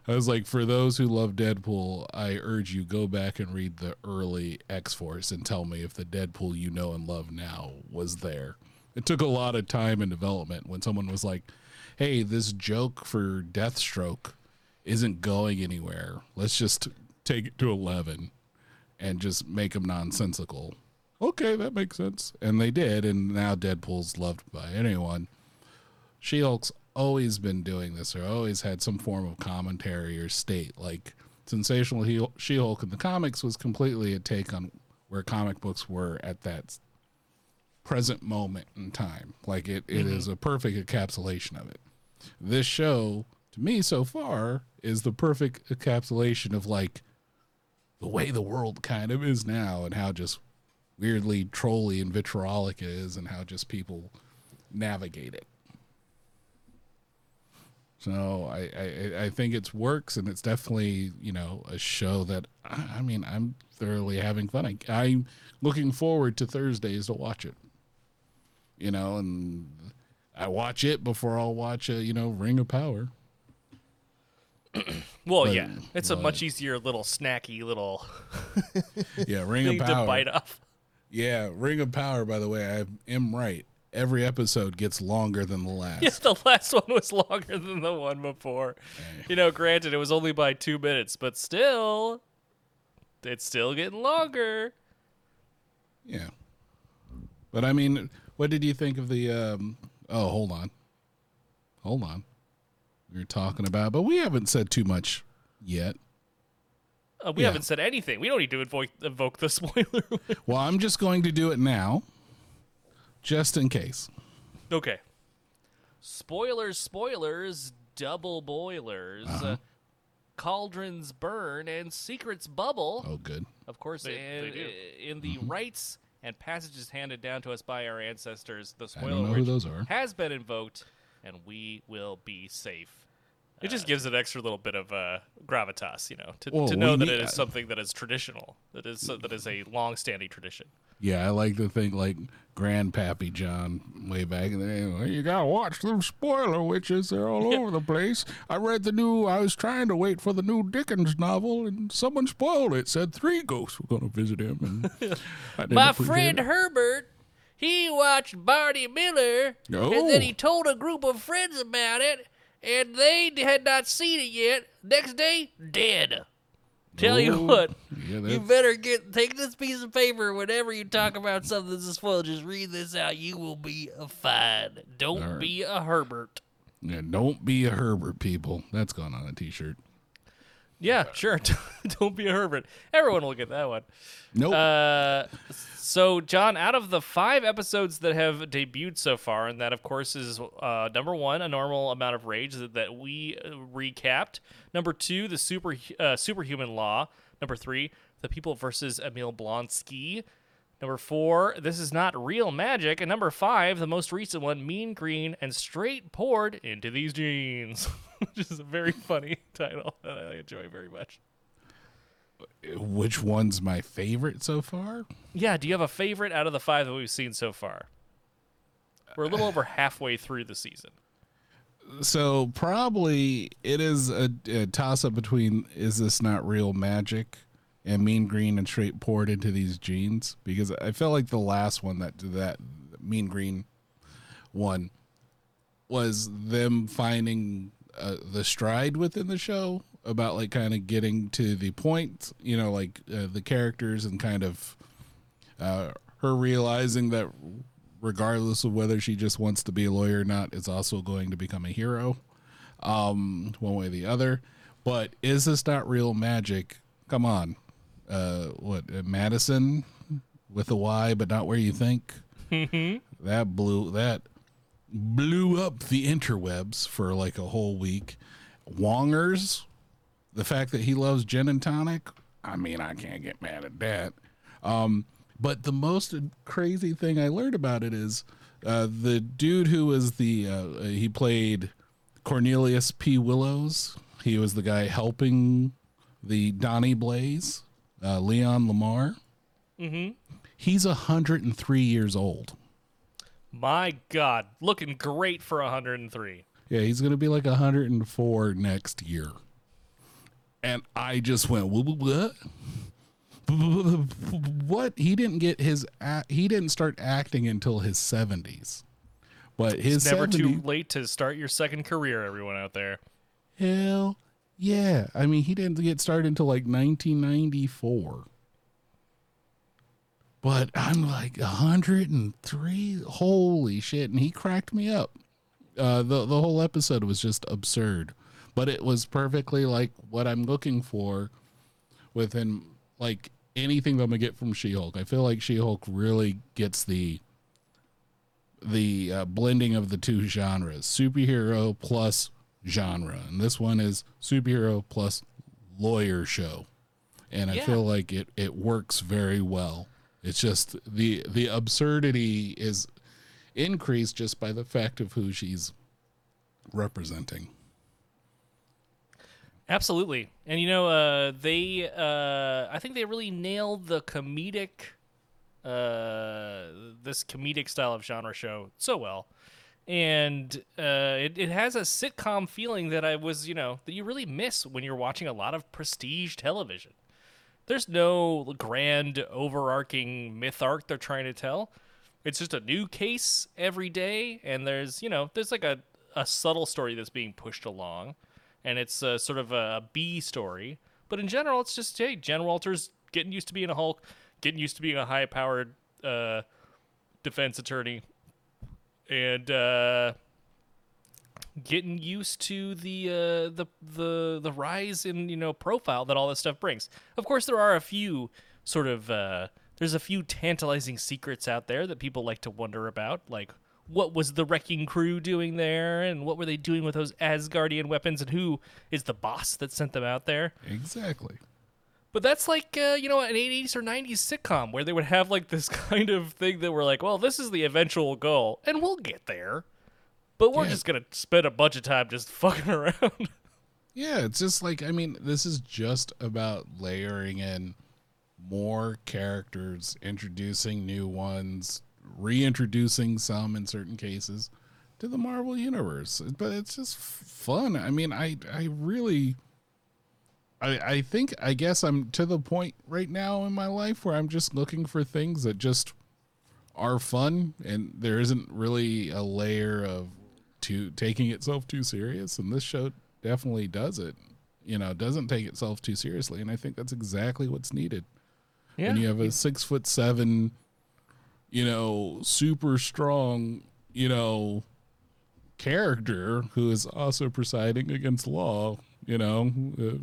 I was like, for those who love Deadpool, I urge you go back and read the early X Force and tell me if the Deadpool you know and love now was there. It took a lot of time and development when someone was like, "Hey, this joke for Deathstroke isn't going anywhere. Let's just take it to eleven and just make him nonsensical." okay, that makes sense. And they did, and now Deadpool's loved by anyone. She Hulk's always been doing this, or always had some form of commentary or state. Like Sensational She Hulk in the comics was completely a take on where comic books were at that present moment in time. Like it, it mm-hmm. is a perfect encapsulation of it. This show, to me, so far, is the perfect encapsulation of like the way the world kind of is now and how just weirdly trolly and vitriolic it is and how just people navigate it. So I, I, I think it's works and it's definitely you know a show that I, I mean I'm thoroughly having fun. I, I'm looking forward to Thursdays to watch it. You know, and I watch it before I'll watch a you know Ring of Power. Well, But- yeah, it's a much easier little snacky little Yeah, Ring of to Power. bite off. Yeah, Ring of Power. By the way, I am right. Every episode gets longer than the last. Yeah, the last one was longer than the one before. You know, granted, it was only by two minutes, but still, it's still getting longer. Yeah. But I mean, what did you think of the um oh, hold on. Hold on. We were talking about, but we haven't said too much yet. Uh, we Yeah. haven't said anything. We don't need to invoke, invoke the spoiler. Well, I'm just going to do it now just in case. okay. Spoilers, spoilers, double boilers. Uh-huh. Uh, cauldrons burn and secrets bubble. Oh, good. Of course, They- in, they do. in the Mm-hmm. rites and passages handed down to us by our ancestors, the I spoiler don't know who those are. has been invoked, and we will be safe. It just gives an extra little bit of uh, gravitas, you know, to, Well, to know that need- it is something that is traditional, that is that is a long-standing tradition. Yeah, I like to think like Grandpappy John way back in the day. "Well, You gotta watch them spoiler witches; they're all over the place. I read the new. I was trying to wait for the new Dickens novel, and someone spoiled it. Said three ghosts were gonna visit him, and My friend it. Herbert, he watched Barney Miller, and Oh. then he told a group of friends about it, and they had not seen it yet. Next day, dead. Tell you what, yeah, you that's- better get take this piece of paper whenever you talk about something that's a spoiler. Just read this out. You will be a fine. Don't All right. be a Herbert. Yeah, don't be a Herbert, people. That's gone on a T-shirt. Yeah, sure. Don't be a Herbert. Everyone will get that one. Nope. Uh, so John, out of the five episodes that have debuted so far, and that of course is uh, number one, a normal amount of rage that, that we uh, recapped. Number two, the super uh, superhuman law. Number three, the people versus Emil Blonsky. Number four, this is not real magic. And number five, the most recent one, mean green and straight poured into these jeans, which is a very funny title that I enjoy very much. Which one's my favorite so far? Yeah, do you have a favorite out of the five that we've seen so far? We're a little over halfway through the season. So probably it is a, a toss up between is this not real magic and mean green and straight poured into these jeans because I felt like the last one that that mean green one was them finding uh, the stride within the show about like kind of getting to the point, you know, like uh, the characters and kind of uh, her realizing that regardless of whether she just wants to be a lawyer or not, is also going to become a hero, um, one way or the other. But is this not real magic? Come on, uh, what uh, Madisynn with a Y, but not where you think. that blew that blew up the interwebs for like a whole week. Wongers, the fact that he loves gin and tonic, I mean, I can't get mad at that. Um, but the most crazy thing I learned about it is uh, the dude who was the uh, he played Cornelius P. Willows. He was the guy helping the Donnie Blaze, uh, Leon Lamar. Mm-hmm. He's 103 years old. My God, looking great for 103. Yeah, he's gonna be like 104 next year. And I just went, "Wha- wha- what? What? He didn't get his. He didn't start acting until his 70s. But his It's never 70 too late to start your second career, everyone out there. Hell yeah! I mean, he didn't get started until like 1994. But I'm like 103. Holy shit! And he cracked me up. Uh, the the whole episode was just absurd, but it was perfectly like what I'm looking for within like anything that I'm gonna get from She-Hulk. I feel like She-Hulk really gets the the uh, blending of the two genres, superhero plus genre, and this one is superhero plus lawyer show, and I Yeah. feel like it it works very well. It's just the the absurdity is increased just by the fact of who she's representing. Absolutely. And you know, uh, they uh, I think they really nailed the comedic uh, this comedic style of genre show so well. And uh, it, it has a sitcom feeling that I was, you know, that you really miss when you're watching a lot of prestige television. There's no grand overarching myth arc they're trying to tell. It's just a new case every day, and there's, you know, there's like a, a subtle story that's being pushed along and it's uh, sort of a B story. But in general, it's just hey, Jen Walters getting used to being a Hulk, getting used to being a high-powered uh, defense attorney, and uh, getting used to the uh, the the the rise in you know profile that all this stuff brings. Of course, there are a few sort of uh, there's a few tantalizing secrets out there that people like to wonder about, like what was the wrecking crew doing there, and what were they doing with those Asgardian weapons, and who is the boss that sent them out there. Exactly. But that's like uh, you know an 80s or 90s sitcom where they would have like this kind of thing that we're like, well, this is the eventual goal, and we'll get there. But we're Yeah. just gonna spend a bunch of time just fucking around. Yeah, it's just like I mean, this is just about layering in more characters, introducing new ones, reintroducing some in certain cases to the Marvel universe. But it's just fun. I mean, I I really I I think I guess I'm to the point right now in my life where I'm just looking for things that just are fun and there isn't really a layer of to taking itself too serious. And this show definitely does it you know doesn't take itself too seriously. And i think that's exactly what's needed. Yeah. when you have a six foot seven you know super strong you know character who is also presiding against law you know uh,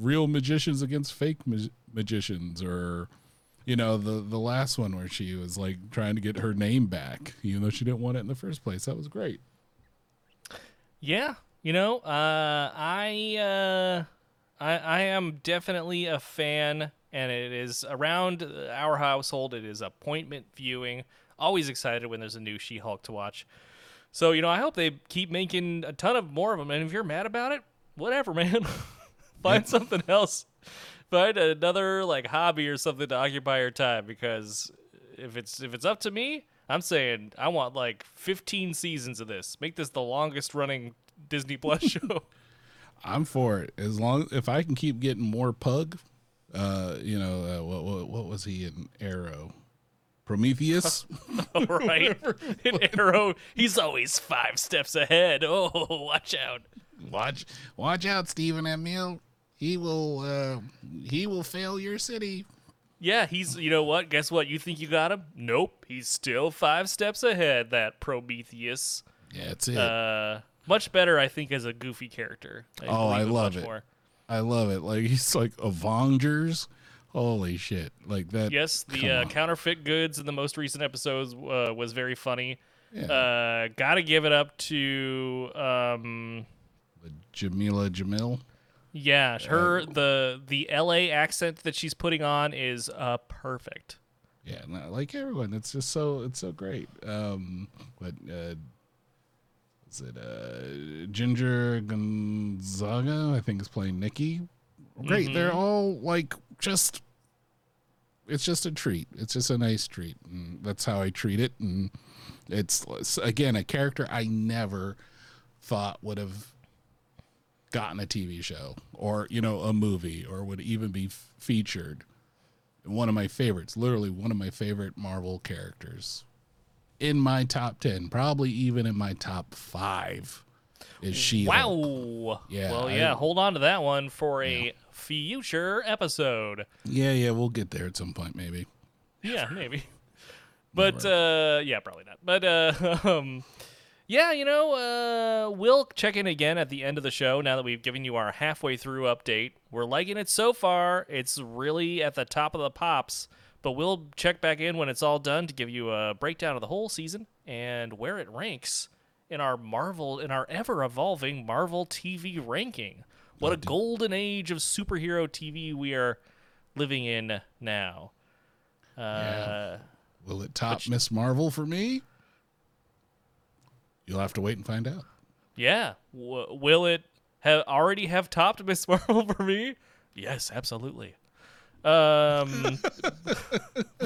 real magicians against fake ma- magicians or you know the the last one where she was like trying to get her name back even though she didn't want it in the first place that was great Yeah, you know, uh, I, uh, I I am definitely a fan, and it is around our household. It is appointment viewing. Always excited when there's a new She-Hulk to watch. So you know, I hope they keep making a ton of more of them. And if you're mad about it, whatever, man. Find something else. Find another like hobby or something to occupy your time because if it's if it's up to me, I'm saying I want like 15 seasons of this. Make this the longest running Disney Plus show. i'm for it as long if i can keep getting more pug uh you know uh, what, what what was he in arrow prometheus All right. In Arrow, he's always five steps ahead. Oh, watch out. watch watch out Stephen Amell he will uh he will fail your city Yeah, he's, you know what? Guess what? You think you got him? Nope. He's still five steps ahead, that Prometheus. yeah that's it Uh, much better, I think, as a goofy character. Oh, I love it. more. i love it like he's like avengers holy shit like that Yes, the uh, counterfeit goods in the most recent episodes uh, was very funny. Yeah. Uh, gotta give it up to um, Jameela Jamil yeah, her the the L.A. accent that she's putting on is uh, perfect. Yeah, no, like everyone, it's just so it's so great. Um, but uh, is it uh, Ginger Gonzaga? I think is playing Nikki. Great, they're all like just. It's just a treat. It's just a nice treat, and that's how I treat it. And it's again a character I never thought would have gotten a TV show or you know a movie or would even be f- featured one of my favorites, literally one of my favorite Marvel characters. In my top 10, probably even in my top 5 is she. Wow. Yeah, Well, I- yeah. hold on to that one for a future episode. Yeah, yeah, we'll get there at some point maybe. Yeah, maybe. But uh, yeah, probably not. But uh, um, yeah, you know, uh, we'll check in again at the end of the show now that we've given you our halfway through update. We're liking it so far. It's really at the top of the pops. But we'll check back in when it's all done to give you a breakdown of the whole season and where it ranks in our Marvel in our ever evolving Marvel TV ranking. What a golden age of superhero TV we are living in now. Uh, Yeah. Will it top Miss Marvel for me? You'll have to wait and find out. Yeah. W- will it have already have topped Miss Marvel for me? Yes, absolutely. Um,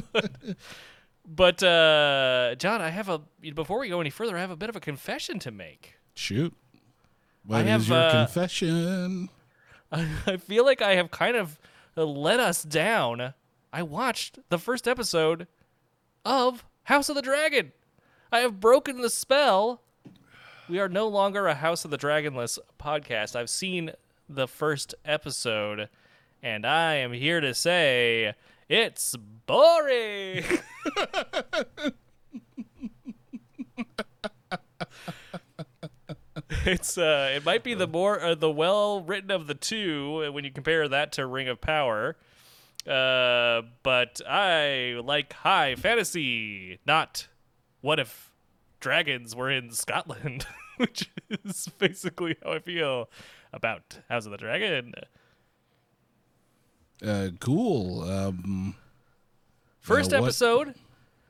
but uh, John, I have a before we go any further, I have a bit of a confession to make. Shoot. What is have, your uh, confession? I, I feel like I have kind of let us down. I watched the first episode of House of the Dragon. I have broken the spell. We are no longer a House of the Dragonless podcast. I've seen the first episode, and I am here to say it's boring. it's uh it might be the more uh, the well written of the two when you compare that to Ring of Power. Uh but I like high fantasy, not what if dragons were in Scotland, which is basically how I feel about House of the Dragon. Uh, cool. Um, First what- episode,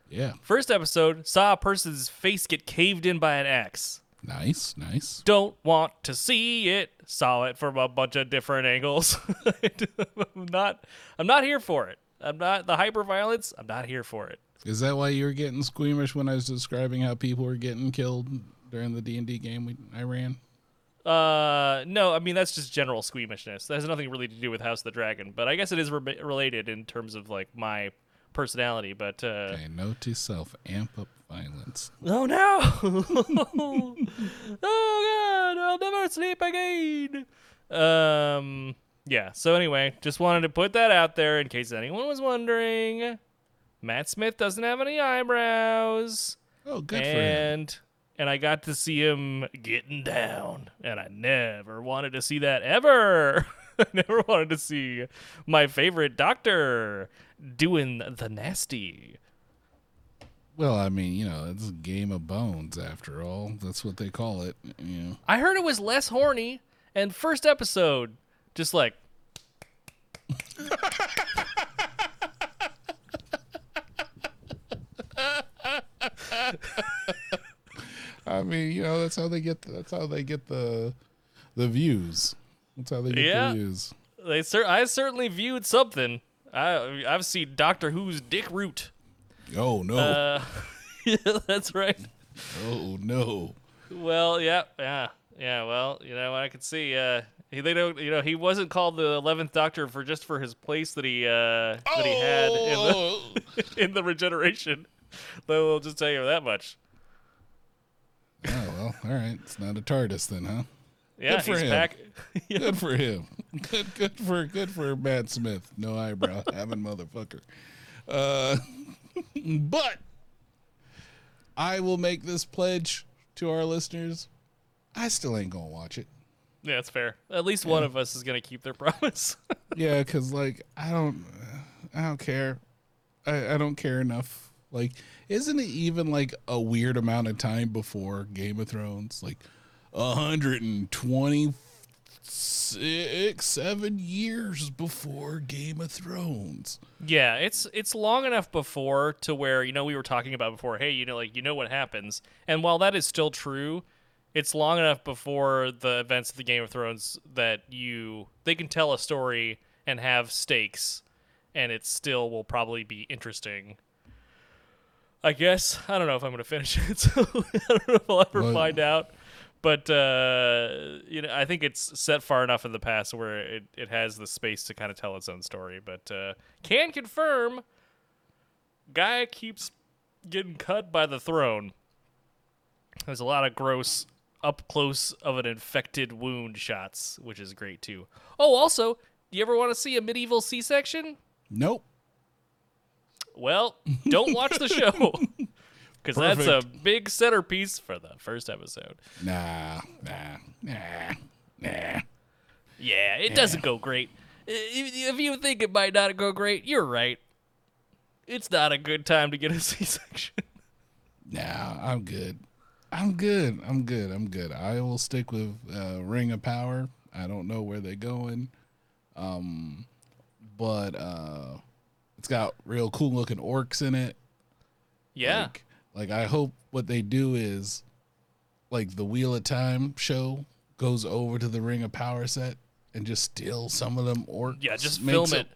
yeah. first episode saw a person's face get caved in by an axe. Nice, nice. don't want to see it. Saw it from a bunch of different angles. I'm not. I'm not here for it. I'm not the hyper violence. I'm not here for it. Is that why you were getting squeamish when I was describing how people were getting killed during the D and D game we, I ran? Uh, no. I mean that's just general squeamishness. That has nothing really to do with House of the Dragon. But I guess it is re- related in terms of like my personality. But uh, Okay, note to self: amp up violence. oh no! oh god! I'll never sleep again. Um. Yeah. So anyway, just wanted to put that out there in case anyone was wondering. Matt Smith doesn't have any eyebrows, Oh, good for him. and and I got to see him getting down, and I never wanted to see that ever. I never wanted to see my favorite doctor doing the nasty. Well, I mean, you know, it's a game of bones after all. That's what they call it. You know. I heard it was less horny, and first episode, just like I mean, you know, that's how they get. That's how they get the the views. That's how they get Yeah. the views. they. Cer- I certainly viewed something. I I've seen Doctor Who's Dick Root. Oh no! Uh, yeah, that's right. oh no! Well, yeah, yeah, yeah. Well, you know, I could see. Uh, he, they don't. You know, he wasn't called the Eleventh Doctor for just for his place that he uh, that he had in Oh! the in the regeneration. Though we'll just tell you that much. Oh well, all right. It's not a TARDIS then, huh? Yeah, Good for he's him. back. Yeah. Good for him. Good, good for good for Matt Smith. No eyebrow having motherfucker. Uh, but I will make this pledge to our listeners. I still ain't gonna watch it. Yeah, that's fair. At least one of us is gonna keep their promise. Yeah, because like I don't, I don't care. I, I don't care enough. Like, isn't it even like a weird amount of time before Game of Thrones? Like, hundred and twenty six, seven years before Game of Thrones. yeah, it's it's long enough before to where you know we were talking about before. Hey, you know, like you know what happens, and while that is still true, it's long enough before the events of the Game of Thrones that you they can tell a story and have stakes, and it still will probably be interesting. I guess I don't know if I'm going to finish it, so I don't know if I'll ever Well- find out. But uh, you know, I think it's set far enough in the past where it, it has the space to kind of tell its own story. But uh, can confirm, guy keeps getting cut by the throne. There's a lot of gross up close of an infected wound shots, which is great too. Oh, also, do you ever want to see a medieval C-section? Nope. well, don't watch the show because that's a big centerpiece for the first episode. Nah, nah, nah, nah. Yeah, it doesn't go great. If if you think it might not go great, you're right. It's not a good time to get a C-section. Nah, I'm good. I'm good. I'm good. I'm good. I will stick with uh, Ring of Power. I don't know where they're going. Um, but uh, it's got real cool looking orcs in it. Yeah, Like, like I hope what they do is like the Wheel of Time show goes over to the Ring of Power set and just steal some of them orcs. yeah. Just film it.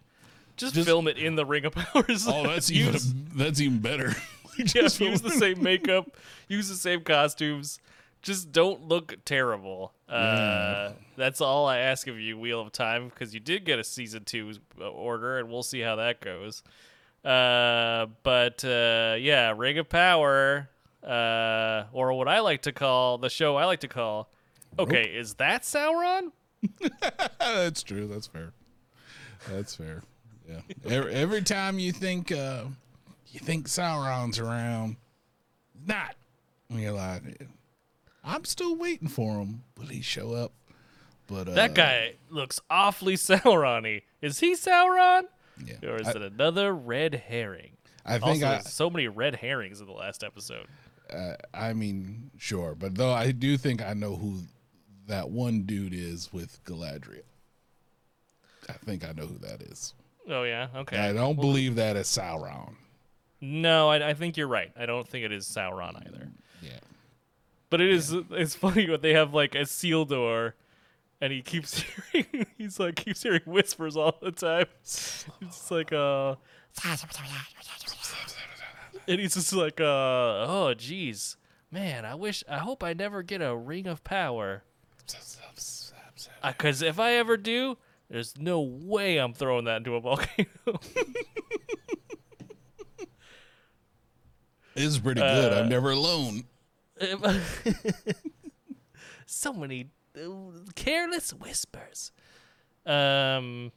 Just, just- film it in the Ring of Powers. Oh, that's even that's even better. Just use the same makeup, use the same costumes. Just don't look terrible. Uh, that's all I ask of you, Wheel of Time, because you did get a season two uh, order, and we'll see how that goes. Uh, but uh, yeah, Ring of Power, uh, or what I like to call the show I like to call. Okay, is that Sauron? That's true. That's fair. That's fair. Yeah. Every, every time you think uh, you think Sauron's around, not. And you're like, I'm still waiting for him. Will he show up? But uh, That guy looks awfully Sauron-y. Is he Sauron? Yeah. Or is I, it another red herring? I think Also, I. so many red herrings in the last episode. Uh, I mean, sure, but though I do think I know who that one dude is with Galadriel. I think I know who that is. Oh yeah, okay. I don't believe that is Sauron. No, I, I think you're right. I don't think it is Sauron either. Yeah. But it is. It's funny when they have like a seal door, and he keeps hearing. He's like keeps hearing whispers all the time. It's like uh, and he's just like uh, oh geez, man, I wish, I hope I never get a ring of power. Because if I ever do, there's no way I'm throwing that into a volcano. It's pretty good. Uh, I'm never alone. so many uh, careless whispers. Um,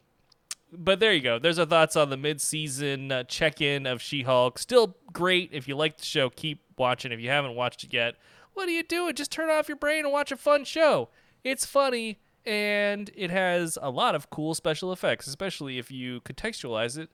but there you go. There's our thoughts on the mid-season uh, check-in of She-Hulk. Still great. If you like the show, keep watching. If you haven't watched it yet, what are you doing? Just turn off your brain and watch a fun show. It's funny and it has a lot of cool special effects, especially if you contextualize it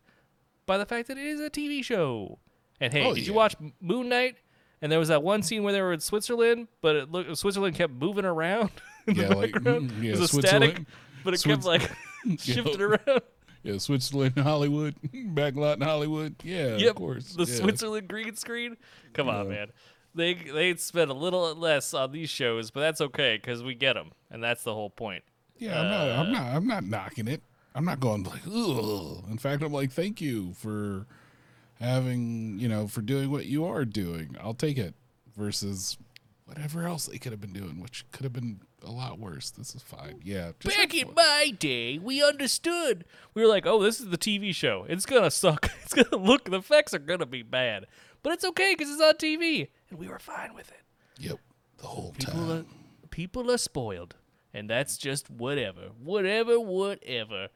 by the fact that it is a TV show. And hey, Oh, did you watch Moon Knight? And there was that one scene where they were in Switzerland, but it looked Switzerland kept moving around in Yeah, the like, mm, yeah, it was static, but it kept like shifting around. Yeah, Switzerland, Hollywood, backlot in Hollywood. Yeah, yep, of course. the yeah. Switzerland green screen. Come on, man. They they spend a little less on these shows, but that's okay because we get them, and that's the whole point. Yeah, I'm not. I'm not. I'm not knocking it. I'm not going like, ugh. In fact, I'm like, thank you for having, you know, for doing what you are doing. I'll take it. Versus whatever else they could have been doing, which could have been a lot worse. This is fine. Yeah. Back in my day, we understood. We were like, "Oh, this is the TV show. It's gonna suck. It's gonna look. The effects are gonna be bad, but it's okay because it's on TV." And we were fine with it. Yep. The whole People time. are people are spoiled, and that's just whatever, whatever, whatever.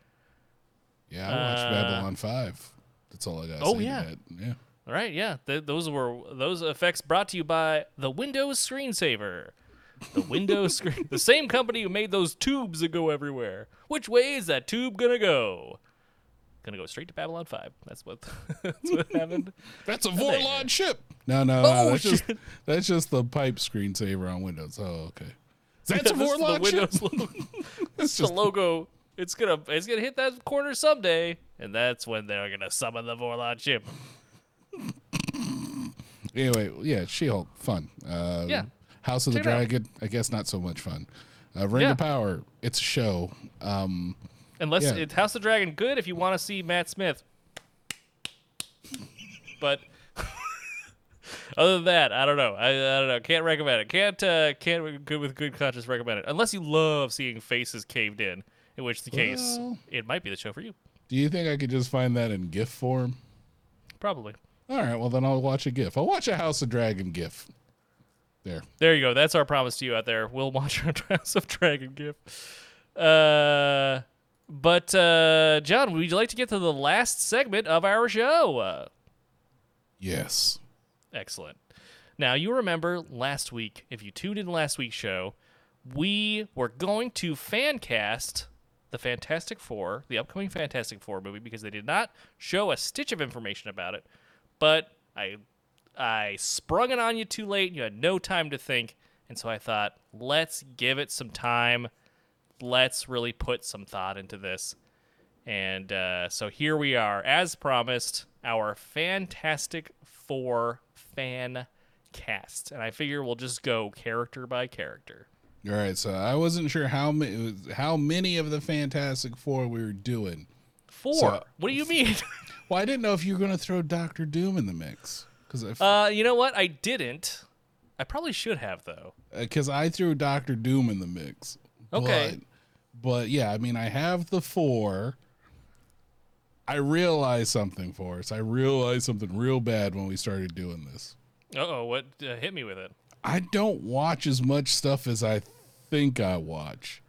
Yeah, I watched Uh, Babylon Five. That's all I got. Oh, yeah. Yeah. All right, yeah, th- those were those effects brought to you by the Windows Screensaver. The Windows screen, the same company who made those tubes that go everywhere. Which way is that tube gonna go? Gonna go straight to Babylon Five. That's what that's what happened. That's a. Vorlon ship. No, no, Oh, no. That's just that's just the pipe screensaver on Windows. Oh, okay. That's a is the Vorlon ship. Logo. That's the logo. It's gonna it's gonna hit that corner someday, and that's when they're gonna summon the Vorlon ship. anyway. Yeah, She-Hulk, fun. Uh, Yeah. House of the Check out. Dragon. I guess not so much fun. Uh, Ring Yeah. of Power. It's a show. Um, Unless Yeah. it's House of the Dragon good if you want to see Matt Smith. But other than that, I don't know. I, I don't know. Can't recommend it. Can't uh, can't good with good conscience recommend it. Unless you love seeing faces caved in, in which the case Well- it might be the show for you. do you think I could just find that in GIF form? Probably. All right. Well, then I'll watch a GIF. I'll watch a House of Dragon GIF. There. There you go. That's our promise to you out there. We'll watch our House of Dragon GIF. Uh, but uh, John, would you like to get to the last segment of our show? Uh, Yes. Excellent. Now, you remember last week, if you tuned in last week's show, we were going to fan cast the Fantastic Four, the upcoming Fantastic Four movie, because they did not show a stitch of information about it. But I I sprung it on you too late. And you had no time to think. And so I thought, let's give it some time. Let's really put some thought into this. And uh, so here we are, as promised, our Fantastic Four fan cast. And I figure we'll just go character by character. All right. So I wasn't sure how many how many of the Fantastic Four we were doing. Four? So- what do you mean? Well, I didn't know if you were going to throw Doctor Doom in the mix because uh, you know what? I didn't. I probably should have, though. because I threw Doctor Doom in the mix. Okay. But, but yeah, I mean, I have the four. I realized something for us. I realized something real bad when we started doing this. Uh oh, what uh, hit me with it? I don't watch as much stuff as I think I watch.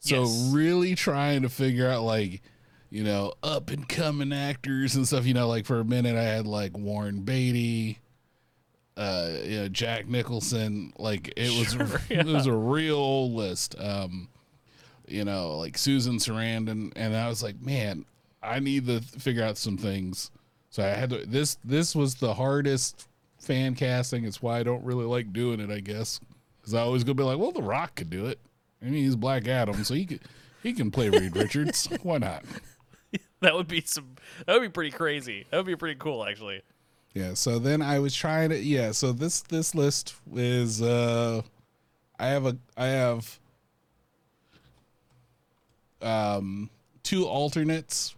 So Yes. really trying to figure out like, you know, up and coming actors and stuff, you know, like for a minute I had like Warren Beatty, uh, you know, Jack Nicholson, like it was Sure, it was a real list. Um, you know, like Susan Sarandon and I was like, man, I need to figure out some things. So I had to this this was the hardest fan casting. It's why I don't really like doing it, I guess. Cuz I always go be like, well, The Rock could do it. I mean, he's Black Adam, so he could he can play Reed Richards. Why not? That would be some. That would be pretty crazy. That would be pretty cool, actually. Yeah, so then I was trying to yeah, so this this list is uh I have a I have um two alternates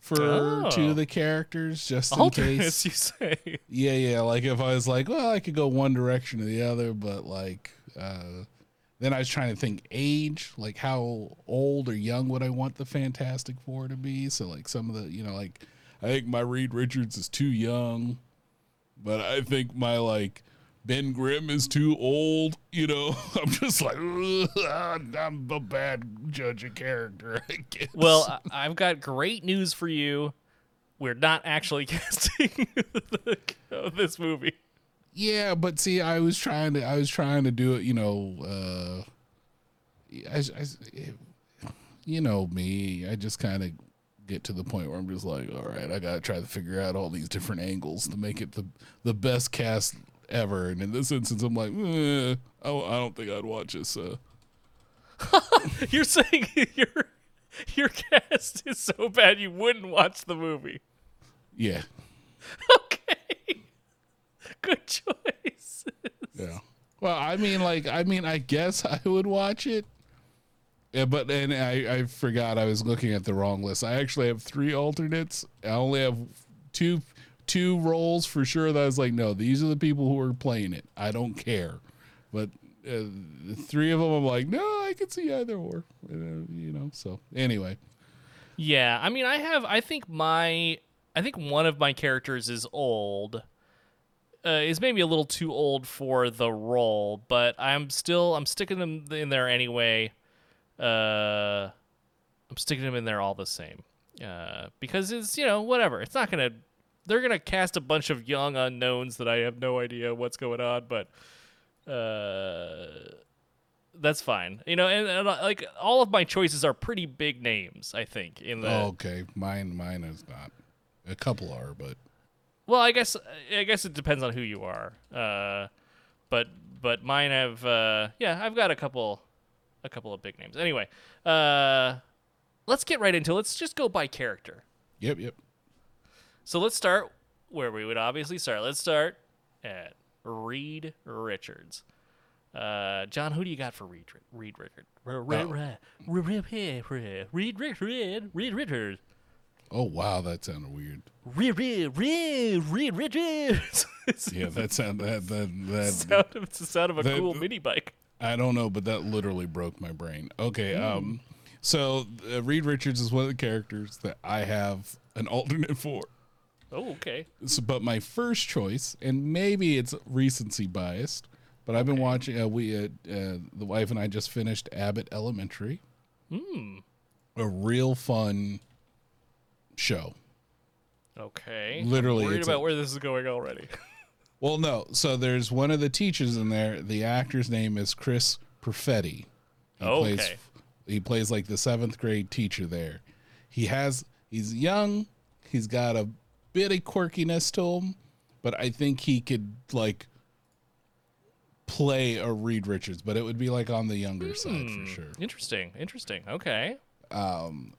for Oh. two of the characters just in case. you say? Yeah, yeah, like if I was like, well, I could go one direction or the other, but like uh then I was trying to think age, like how old or young would I want the Fantastic Four to be? So like some of the, you know, like I think my Reed Richards is too young, but I think my like Ben Grimm is too old. You know, I'm just like I'm a bad judge of character. Well, I've got great news for you. We're not actually casting the, this movie. Yeah, but see, I was trying to, I was trying to do it. You know, uh, I, I- you know me. I just kind of get to the point where I'm just like, all right, I gotta try to figure out all these different angles to make it the the best cast ever. And in this instance, I'm like, eh, I, I don't think I'd watch this. Uh, You're saying your your cast is so bad you wouldn't watch the movie. yeah, Okay. Good choice. yeah. Well, I mean, like, I mean, I guess I would watch it. Yeah, but then I, I forgot I was looking at the wrong list. I actually have three alternates. I only have two two roles for sure. That I was like, no, these are the people who are playing it. I don't care. But uh, the three of them, I'm like, no, I can see either or. Uh, you know. So anyway, Yeah, I mean, I have. I think my. I think one of my characters is old. Uh, is maybe a little too old for the role, but I'm still. I'm sticking them in there anyway. Uh, I'm sticking them in there all the same. Uh, because it's you know whatever. It's not gonna. They're gonna cast a bunch of young unknowns that I have no idea what's going on, but. Uh, that's fine. You know, and, and uh, like all of my choices are pretty big names. I think in the okay, mine mine is not. A couple are, but well, I guess I guess it depends on who you are. Uh, but but mine have uh, yeah, I've got a couple a couple of big names. Anyway, uh, let's get right into. it. Let's just go by character. yep, yep. So let's start where we would obviously start. Let's start at Reed Richards. Uh, John, who do you got for Reed? Reed Richards. Reed Richards. Reed Richards. Oh wow, that sounded weird. Reed Reed Reed Reed Richards. It's Yeah, that sound that that that sound of, it's the sound of a That- cool mini bike. I don't know, but that literally broke my brain. Okay, um, so uh, Reed Richards is one of the characters that I have an alternate for. Oh, okay. So, but my first choice, and maybe it's recency biased, but I've been watching. Uh, we, uh, uh, the wife and I, just finished Abbott Elementary. Hmm. A real fun show. Okay. Literally, I'm worried about a- where this is going already. Well, no. So there's one of the teachers in there. The actor's name is Chris Perfetti. He Okay. Plays, he plays like the seventh grade teacher there. He has he's young. He's got a bit of quirkiness to him, but I think he could like play a Reed Richards, but it would be like on the younger side for sure. interesting. Interesting. Okay. Um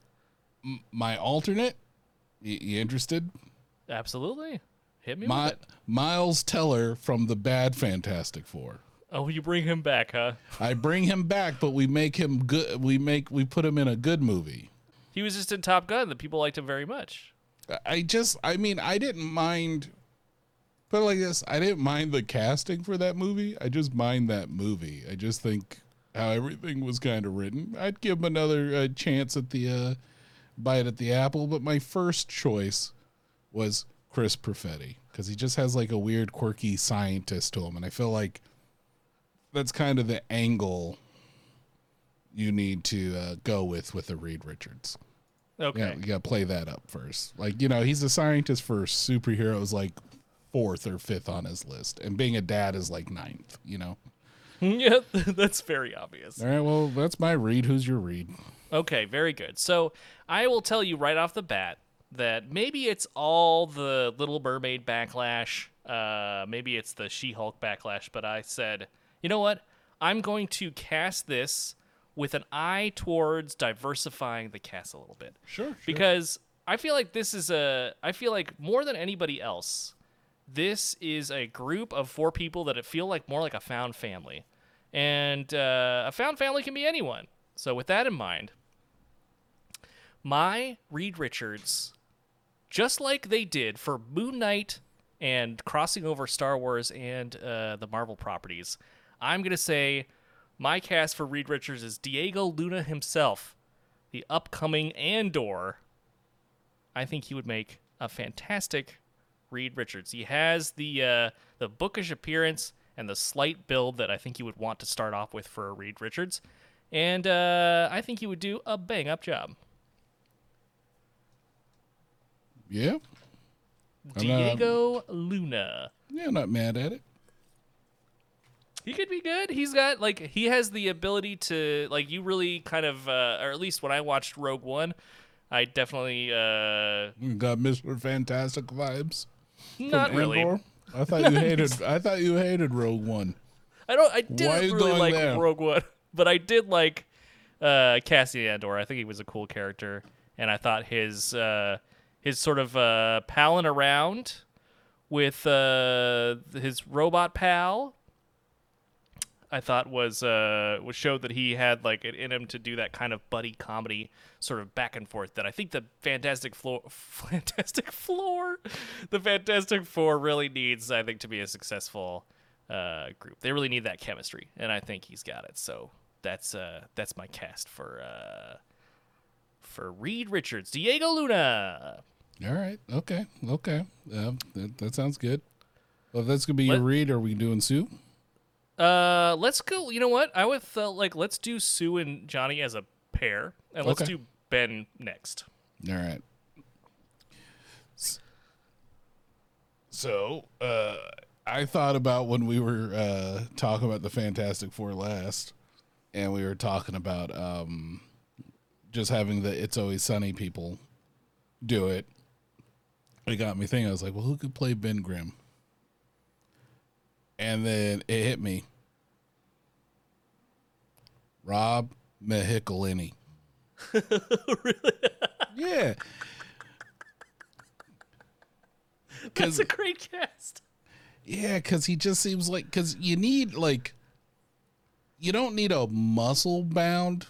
my alternate, you, you interested? Absolutely. Hit me My, with it. Miles Teller from the Bad Fantastic Four. Oh, you bring him back, huh? I bring him back, but we make him good. We make we put him in a good movie. He was just in Top Gun. The people liked him very much. I just, I mean, I didn't mind. Put it like this: I didn't mind the casting for that movie. I just mind that movie. I just think how everything was kind of written. I'd give him another uh, chance at the uh, bite at the apple, but my first choice was Chris Perfetti because he just has like a weird, quirky scientist to him, and I feel like that's kind of the angle you need to uh, go with with the Reed Richards. Okay. Yeah, you gotta play that up first. Like, you know, he's a scientist for superheroes like fourth or fifth on his list. And being a dad is like ninth, you know. yeah, that's very obvious. All right, well, that's my read. Who's your read? Okay, very good. So I will tell you right off the bat that maybe it's all the Little Mermaid backlash. Uh, maybe it's the She Hulk backlash, but I said, you know what? I'm going to cast this with an eye towards diversifying the cast a little bit. Sure. because I feel like this is a I feel like more than anybody else, this is a group of four people that feel like more like a found family, and uh, a found family can be anyone. So with that in mind, my Reed Richards, just like they did for Moon Knight and crossing over Star Wars and uh, the Marvel properties, I'm gonna say my cast for Reed Richards is Diego Luna himself, the upcoming Andor. I think he would make a fantastic Reed Richards. He has the uh, the bookish appearance and the slight build that I think you would want to start off with for a Reed Richards, and uh, I think he would do a bang up job. Yeah. I'm not- Diego Luna. Yeah, I'm not mad at it. He could be good. He's got like he has the ability to like you really kind of uh, or at least when I watched Rogue One, I definitely uh You got Mr. Fantastic vibes. from not really. Andor. I thought you hated I thought you hated Rogue One. I don't. I didn't are you really going like there? Rogue One, but I did like uh, Cassian Andor. I think he was a cool character, and I thought his uh, his sort of uh, palling around with uh, his robot pal. I thought was uh was showed that he had like it in him to do that kind of buddy comedy sort of back and forth that I think the Fantastic Floor Fantastic Floor the Fantastic Four really needs I think to be a successful uh group. They really need that chemistry and I think he's got it. So that's uh that's my cast for uh for Reed Richards, Diego Luna. All right. Okay. Okay. Yeah, that, that sounds good. Well, if that's gonna be your Let- read. Are we doing Sue? Uh, let's go. You know what? I would uh, like let's do Sue and Johnny as a pair, and let's Okay. do Ben next. All right. So, uh, I thought about when we were uh, talking about the Fantastic Four last, and we were talking about um, just having the It's Always Sunny people do it. It got me thinking. I was like, well, who could play Ben Grimm? And then it hit me. Rob McElhenney. really? Yeah. That's a great cast. Yeah, because he just seems like because you need like you don't need a muscle bound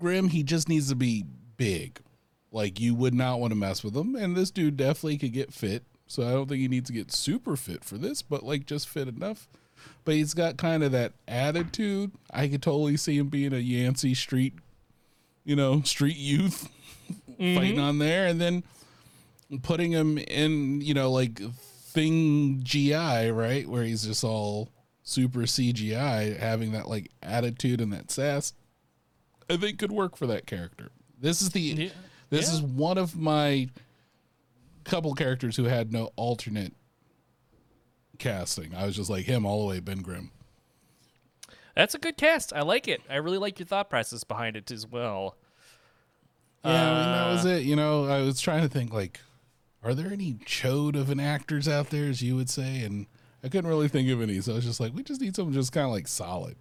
Grim. He just needs to be big. Like you would not want to mess with him, and this dude definitely could get fit. So I don't think he needs to get super fit for this, but like just fit enough. But he's got kind of that attitude. I could totally see him being a Yancey Street, you know, street youth fighting mm-hmm. on there, and then putting him in, you know, like thing GI, right? Where he's just all super CGI, having that like attitude and that sass, I think could work for that character. This is the Yeah. this Yeah. is one of my couple characters who had no alternate casting. I was just like him all the way, Ben Grimm. That's a good cast. I like it. I really like your thought process behind it as well. Yeah, I mean, that was uh, it. You know, I was trying to think like, are there any chode of an actors out there, as you would say? And I couldn't really think of any. So I was just like, we just need someone just kind of like solid.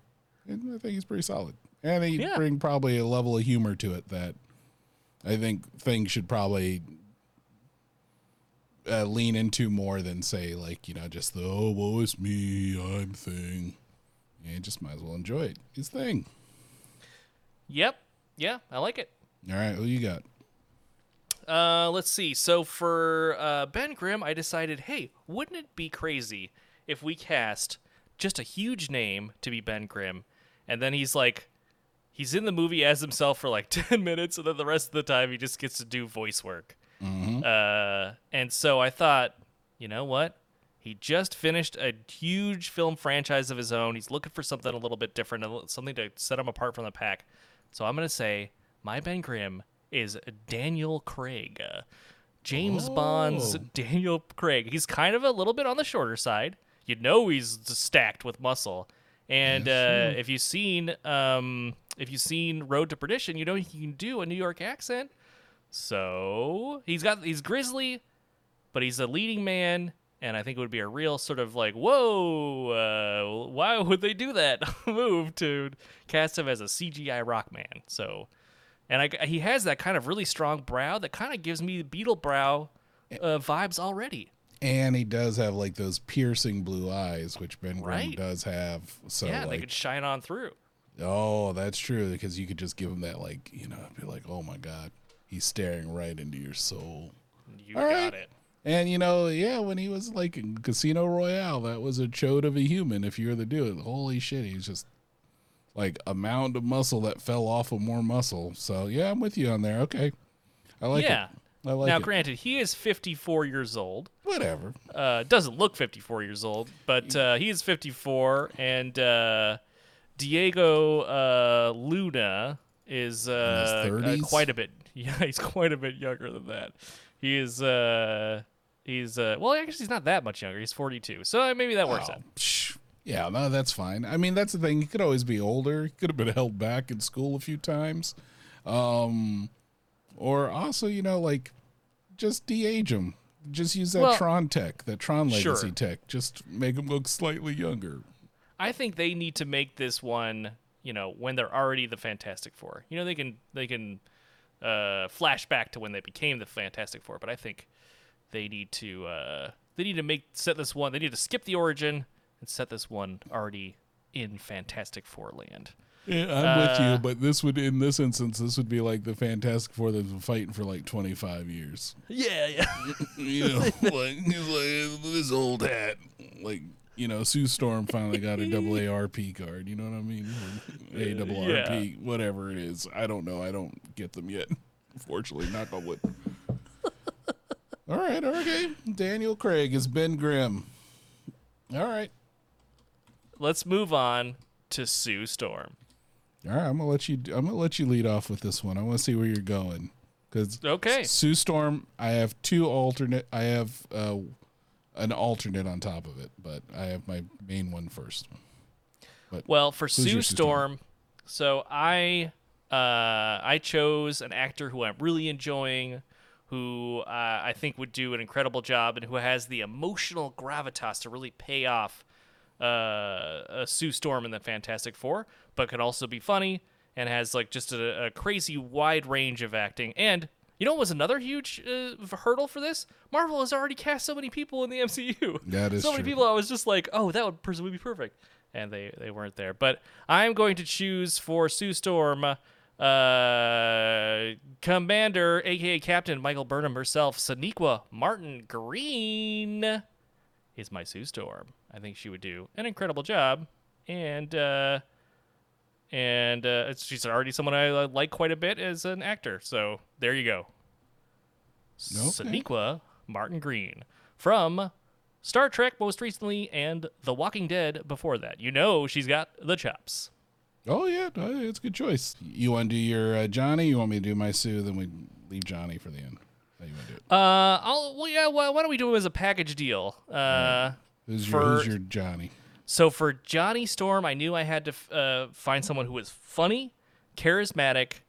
And I think he's pretty solid. And he Yeah. bring probably a level of humor to it that I think things should probably uh, lean into more than say like you know just the oh woe is me I'm thing. Yeah, you just might as well enjoy it. His thing. Yep. Yeah, I like it. All right, who you got? Uh, let's see. So for uh, Ben Grimm, I decided, hey, wouldn't it be crazy if we cast just a huge name to be Ben Grimm, and then he's like, he's in the movie as himself for like ten minutes, and then the rest of the time he just gets to do voice work. Uh, and so I thought, you know what? He just finished a huge film franchise of his own. He's looking for something a little bit different, something to set him apart from the pack. So I'm gonna say my Ben Grimm is Daniel Craig, uh, James Bond's Oh. Daniel Craig. He's kind of a little bit on the shorter side. You know he's stacked with muscle. And uh, if you've seen um, if you've seen Road to Perdition, you know he can do a New York accent. So he's got he's grizzly, but he's a leading man, and I think it would be a real sort of like, whoa, uh, why would they do that move to cast him as a CGI rock man? So, and I, he has that kind of really strong brow that kind of gives me Beetle brow uh, vibes already. And he does have like those piercing blue eyes, which Ben Grimm Right. does have. So yeah, they could shine on through. Oh, that's true because you could just give him that like you know, be like, oh my god, he's staring right into your soul. You All got right. it. And you know, yeah, when he was like in Casino Royale, that was a chode of a human. If you were to do it, holy shit, he's just like a mound of muscle that fell off of more muscle. So yeah, I'm with you on there. Okay, I like yeah. it. I like now, it. granted, he is 54 years old. Whatever. uh, doesn't look 54 years old, but uh, he is 54, and uh, Diego uh, Luna is uh, uh, quite a bit. Yeah, he's quite a bit younger than that. He is. Uh, he's uh, well, actually, he's not that much younger. He's 42, so maybe that works Oh, out. psh, Yeah, no, that's fine. I mean, that's the thing. He could always be older. He could have been held back in school a few times. Um, or also, you know, like just de-age him. Just use that Well, Tron tech, that Tron sure. legacy tech. Just make him look slightly younger. I think they need to make this one, you know, when they're already the Fantastic Four. You know, they can they can uh, flash back to when they became the Fantastic Four, but I think they need to uh, they need to make set this one. They need to skip the origin and set this one already in Fantastic Four land. Yeah, I'm with Uh, you, but this would, in this instance, this would be like the Fantastic Four that's been fighting for like 25 years. Yeah, yeah. You know, like like this old hat, like you know, Sue Storm finally got a double ARP card. You know what I mean? A double Yeah. RP, whatever it is. I don't know. I don't get them yet. Unfortunately, knock on wood. all right, okay. Daniel Craig is Ben Grimm. All right, Let's move on to Sue Storm. all right. I'm gonna let you. I'm gonna let you lead off with this one. I want to see where you're going because Okay. Sue Storm. I have two alternate. I have uh, an alternate on top of it, but I have my main one first. Well, for Sue Storm? Storm, so I uh, I chose an actor who I'm really enjoying, who uh, I think would do an incredible job, and who has the emotional gravitas to really pay off uh, a Sue Storm in the Fantastic Four, but can also be funny and has like just a, a crazy wide range of acting. And you know what was another huge uh, hurdle for this? Marvel has already cast so many people in the MCU. That is so many true. people. I was just like, oh, that would person would be perfect, and they they weren't there. But I'm going to choose for Sue Storm. Uh, Commander, aka Captain Michael Burnham herself, Sonequa Martin Green, is my Sue Storm. I think she would do an incredible job, and uh, and uh, she's already someone I uh, like quite a bit as an actor. So there you go. Okay. Sonequa Martin Green from Star Trek most recently and The Walking Dead before that. You know she's got the chops. Oh yeah, it's a good choice. You want to do your uh, Johnny? You want me to do my Sue? Then we leave Johnny for the end. How you want to do it? Uh, I'll, well, yeah. Why, why don't we do it as a package deal? Uh, Who's your, for- who's your Johnny? So for Johnny Storm, I knew I had to f- uh, find someone who was funny, charismatic,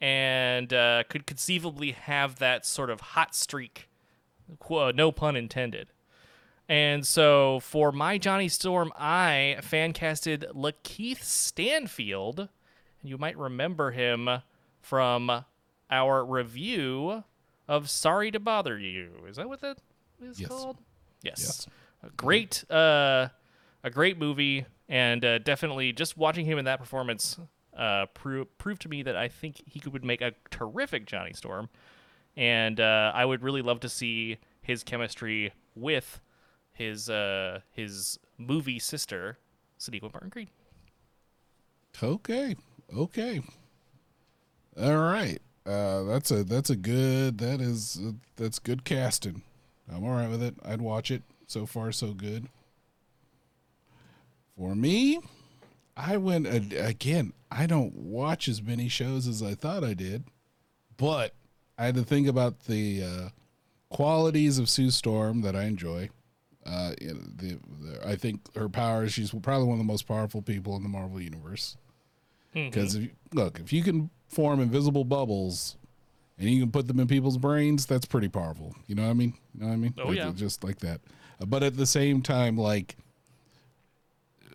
and uh, could conceivably have that sort of hot streak. Uh, no pun intended. And so for my Johnny Storm, I fan casted Lakeith Stanfield. And you might remember him from our review of Sorry to Bother You. Is that what that is Yes. called? Yes. Yes. A great uh a great movie and uh, definitely just watching him in that performance uh pro- proved to me that I think he could would make a terrific Johnny Storm. And uh, I would really love to see his chemistry with his uh his movie sister, Sonequa Martin Green. Okay. Okay. All right. Uh, that's a that's a good that is that's good casting. I'm all right with it. I'd watch it. So far, so good. For me, I went again. I don't watch as many shows as I thought I did, but I had to think about the uh, qualities of Sue Storm that I enjoy. Uh, you know, the, the, I think her powers. She's probably one of the most powerful people in the Marvel universe. Because if you, look, if you can form invisible bubbles and you can put them in people's brains, that's pretty powerful. You know what I mean? You know what I mean? Oh, Like, yeah. just like that. But at the same time, like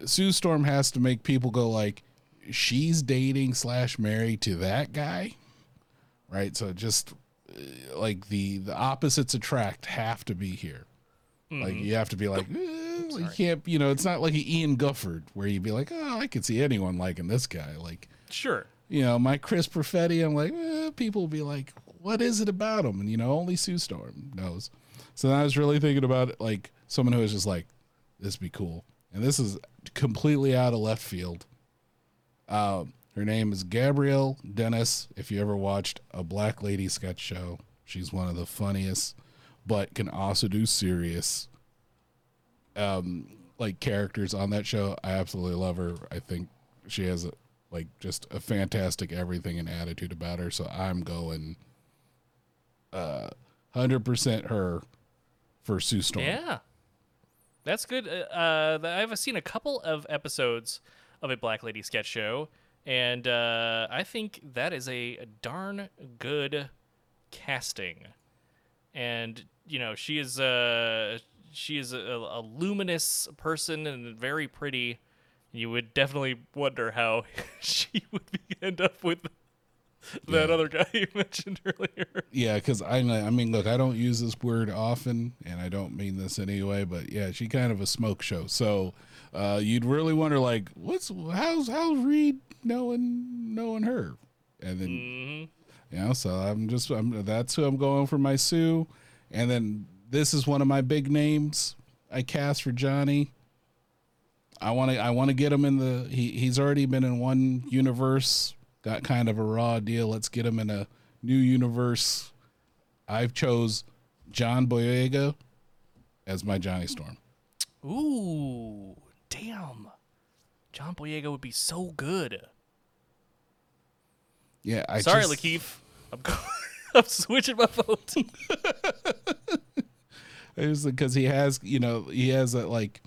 Sue Storm has to make people go like, she's dating slash married to that guy, right? So just uh, like the the opposites attract have to be here. Like you have to be like, eh, you can't, you know, it's not like an Ioan Gruffudd where you'd be like, oh, I could see anyone liking this guy. Like, Sure. you know, my Chris Perfetti, I'm like, eh, people will be like, what is it about him? And, you know, only Sue Storm knows. So then I was really thinking about it, like someone who was just like, this be cool. And this is completely out of left field. Um, her name is Gabrielle Dennis. If you ever watched a Black Lady sketch show, she's one of the funniest, but can also do serious um like characters on that show. I absolutely love her. I think she has a, like just a fantastic everything and attitude about her. So I'm going uh 100% her for Sue Storm. Yeah, that's good. Uh, uh, I've seen a couple of episodes of a Black Lady sketch show, and uh, I think that is a darn good casting. And you know, she is uh, she is a, a luminous person and very pretty. You would definitely wonder how she would end up with that Yeah. other guy you mentioned earlier. Yeah, because I, I mean, look, I don't use this word often, and I don't mean this anyway, but yeah, she kind of a smoke show. So uh, you'd really wonder, like, what's how's how's Reed knowing knowing her, and then hmm you know, so I'm just I'm that's who I'm going for my Sue, and then this is one of my big names I cast for Johnny. I want to I want to get him in the he he's already been in one universe, got kind of a raw deal. Let's get him in a new universe. I've chose John Boyega as my Johnny Storm. Ooh, damn. John Boyega would be so good. Yeah, I Sorry, just, Lakeith. I'm, I'm switching my vote. It was because he has, you know, he has that like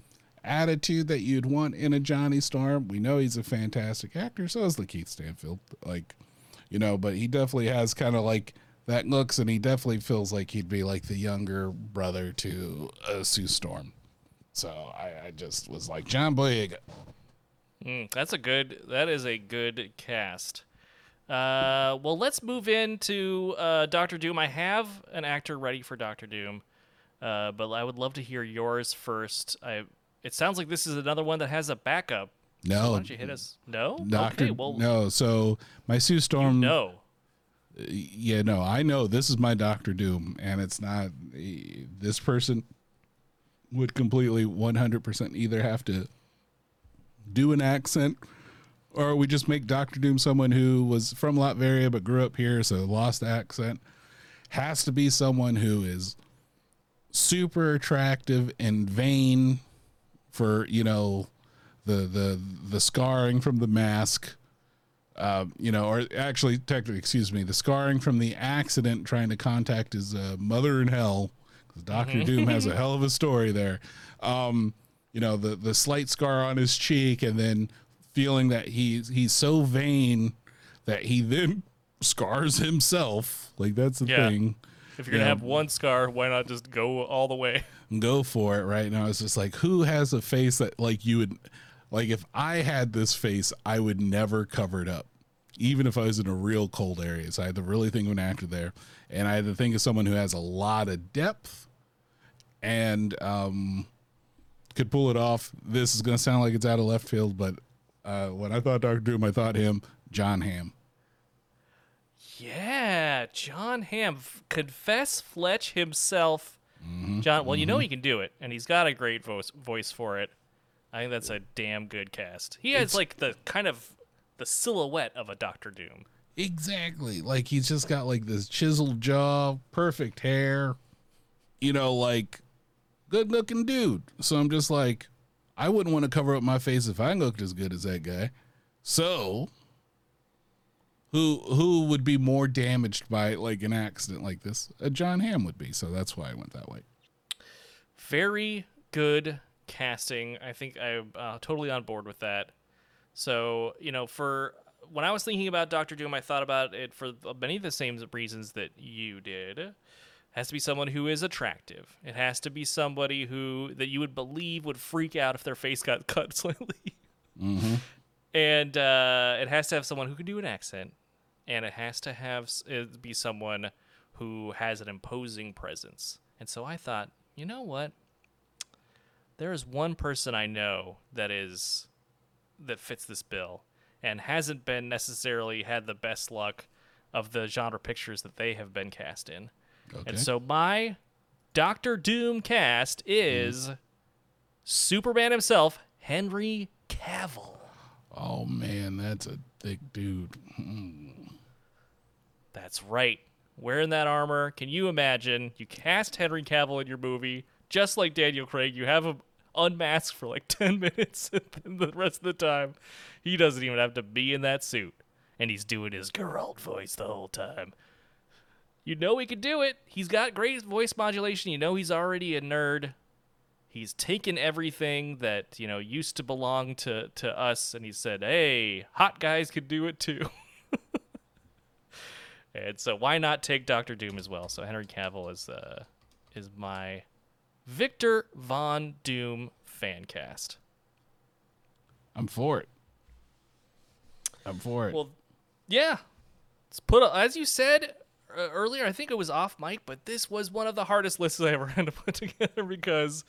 attitude that you'd want in a Johnny Storm. We know he's a fantastic actor, so is Lakeith Stanfield. Like, you know, but he definitely has kind of like that looks, and he definitely feels like he'd be like the younger brother to uh, Sue Storm. So I, I just was like John Boyega. Mm, that's a good. That is a good cast. Uh, well, let's move into uh, Doctor Doom. I have an actor ready for Doctor Doom, uh, but I would love to hear yours first. I. It sounds like this is another one that has a backup. Why No, don't you hit us? No. Doctor. Okay. Well, no, so my Sue Storm. no. yeah, no, I know this is my Doctor Doom, and it's not eh, this person would completely 100% either have to do an accent or we just make Doctor Doom someone who was from Latveria but grew up here, so lost accent. Has to be someone who is super attractive and vain for, you know, the the the scarring from the mask uh, you know, or actually, technically, excuse me, the scarring from the accident trying to contact his uh, mother in hell. Because Doctor Doom has a hell of a story there. Um, you know, the the slight scar on his cheek, and then feeling that he's he's so vain that he then scars himself. Like that's the Yeah. thing. If you're gonna Yeah. have one scar, why not just go all the way? go for it right? Now it's just like who has a face that like you would like if i had this face i would never cover it up. Even if i was in a real cold area. So i had to really think of an actor there. And i had to think of someone who has a lot of depth and um could pull it off. This is going to sound like it's out of left field but uh when i thought dr doom i thought him john Hamm Yeah, John Hamm, confess Fletch himself. Mm-hmm. John, well, you know mm-hmm. he can do it, and he's got a great voice voice for it. I think that's a damn good cast. He has like the kind of the silhouette of a Doctor Doom. Exactly. Like he's just got like this chiseled jaw, perfect hair, you know, like good looking dude. So I'm just like, I wouldn't want to cover up my face if I looked as good as that guy. So who who would be more damaged by like an accident like this? A John Hamm would be. So that's why I went that way. Very good casting. I think I'm uh, totally on board with that. So, you know, for when I was thinking about Doctor Doom, I thought about it for many of the same reasons that you did. It has to be someone who is attractive. It has to be somebody who that you would believe would freak out if their face got cut slightly. And uh, it has to have someone who can do an accent, and it has to have it be someone who has an imposing presence. And so I thought, you know what? There is one person I know that is that fits this bill and hasn't been necessarily had the best luck of the genre pictures that they have been cast in. Okay. And so my Doctor Doom cast is Superman himself, Henry Cavill. Oh man, that's a thick dude. Hmm. That's right. Wearing that armor, can you imagine? You cast Henry Cavill in your movie, just like Daniel Craig. You have him unmasked for like 10 minutes, and the rest of the time, he doesn't even have to be in that suit. And he's doing his Geralt voice the whole time. You know he could do it. He's got great voice modulation. You know he's already a nerd. He's taken everything that, you know, used to belong to, to us, and he said, hey, hot guys could do it too. And so why not take Doctor Doom as well? So Henry Cavill is uh is my Victor Von Doom fan cast. I'm for it. I'm for it. Well, yeah. Let's put a, as you said uh, earlier. I think it was off mic, but this was one of the hardest lists I ever had to put together because,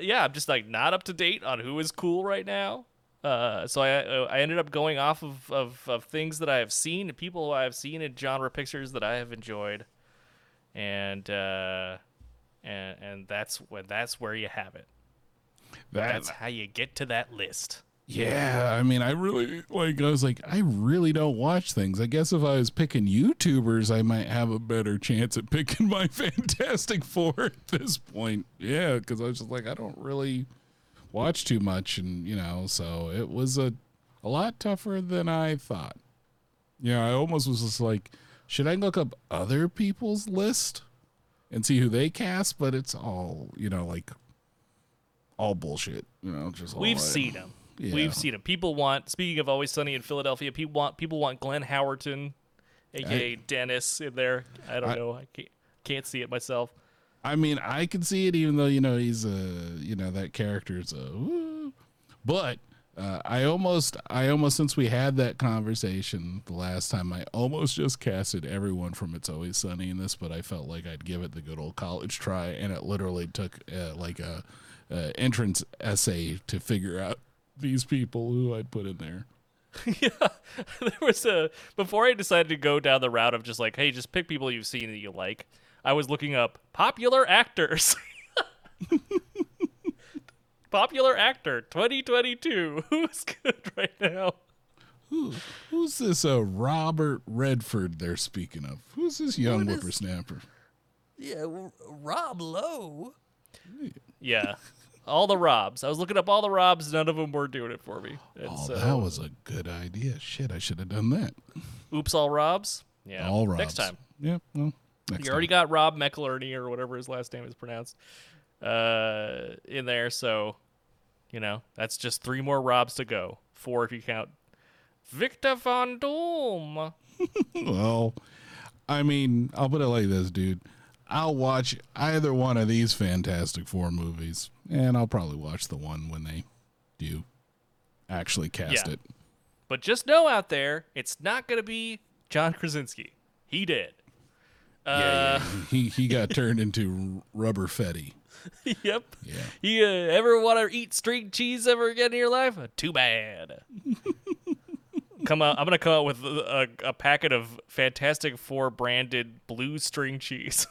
yeah, I'm just like not up to date on who is cool right now. Uh, so I I ended up going off of, of, of things that I have seen, people I have seen in genre pictures that I have enjoyed, and uh, and and that's when that's where you have it. that, That's how you get to that list. Yeah, I mean, I really like. I was like, I really don't watch things. I guess if I was picking YouTubers, I might have a better chance at picking my Fantastic Four at this point. Yeah, because I was just like, I don't really watch too much, and you know, so it was a a lot tougher than I thought. Yeah, I almost was just like, should I look up other people's list and see who they cast? But it's all you know, like all bullshit. You know, just We've like- seen him. Yeah. We've seen him. People want. Speaking of Always Sunny in Philadelphia, people want people want Glenn Howerton, aka Dennis, in there. I don't I- know. I can't can't see it myself. I mean, I can see it, even though you know he's a, you know, that character's a, woo. but uh, I almost, I almost, since we had that conversation the last time, I almost just casted everyone from It's Always Sunny in this, but I felt like I'd give it the good old college try, and it literally took uh, like a, a entrance essay to figure out these people who I'd put in there. yeah, there was a before I decided to go down the route of just like, hey, just pick people you've seen that you like. I was looking up popular actors. popular actor 2022. Who's good right now? Who, who's this uh, Robert Redford they're speaking of? Who's this young What is- whippersnapper? Yeah, w- Rob Lowe. Yeah. All the Robs. I was looking up all the Robs. None of them were doing it for me. And Oh, so, that was a good idea. Shit, I should have done that. oops, all Robs. Yeah, All Robs. next time. Yeah, well, next You already time. got Rob McElherney or whatever his last name is pronounced uh, in there, so you know that's just three more Robs to go. Four if you count Victor Von Doom. Well, I mean, I'll put it like this, dude. I'll watch either one of these Fantastic Four movies, and I'll probably watch the one when they do actually cast Yeah. it. But just know out there, it's not going to be John Krasinski. He did. Uh, He he got turned into rubber fetty. yep. Yeah. You uh, ever want to eat string cheese ever again in your life? Too bad. come out. I'm gonna come out with a, a packet of Fantastic Four branded blue string cheese.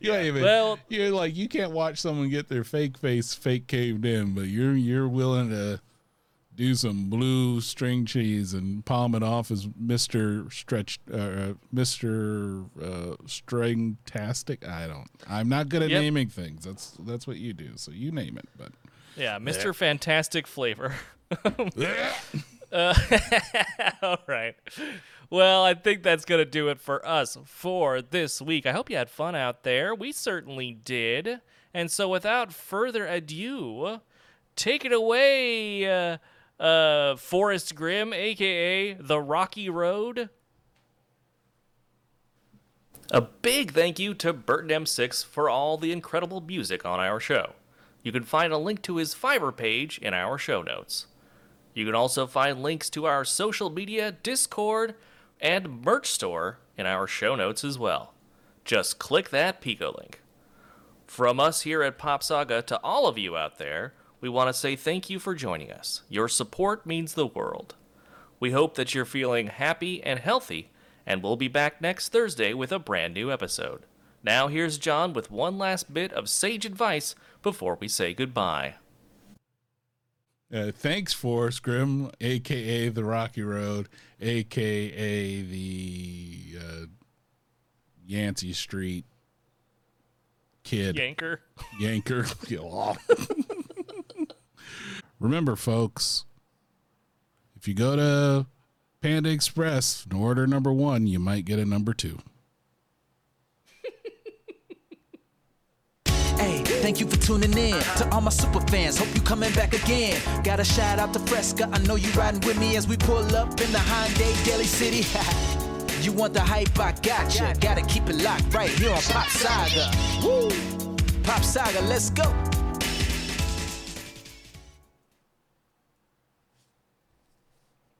You ain't even, well- you're like you can't watch someone get their fake face fake caved in, but you're you're willing to do some blue string cheese and palm it off as Mister Stretch, uh, Mister uh, String Tastic. I don't. I'm not good at Yep. naming things. That's that's what you do. So you name it, but. yeah, Mr. Fantastic Flavor. Uh, all right. Well, I think that's going to do it for us for this week. I hope you had fun out there. We certainly did. And so, without further ado, take it away, uh, uh, Forrest Grimm, aka The Rocky Road. A big thank you to Burton M6 for all the incredible music on our show. You can find a link to his Fiverr page in our show notes. You can also find links to our social media, Discord, and merch store in our show notes as well. Just click that Pico link. From us here at Pop Saga to all of you out there, we want to say thank you for joining us. Your support means the world. We hope that you're feeling happy and healthy, and we'll be back next Thursday with a brand new episode. Now, here's John with one last bit of sage advice before we say goodbye. Uh, thanks, for Scrim, aka the Rocky Road, aka the uh, Yancey Street kid, Yanker. Yanker. Remember, folks, if you go to Panda Express and order number one, you might get a number two. Hey, thank you for tuning in. To all my super fans, hope you coming back again. Got a shout out to Fresca. I know you riding with me as we pull up in the Hyundai Daly City. you want the hype? I got gotcha. Gotta keep it locked right here on Pop Saga. Woo! Pop Saga, let's go.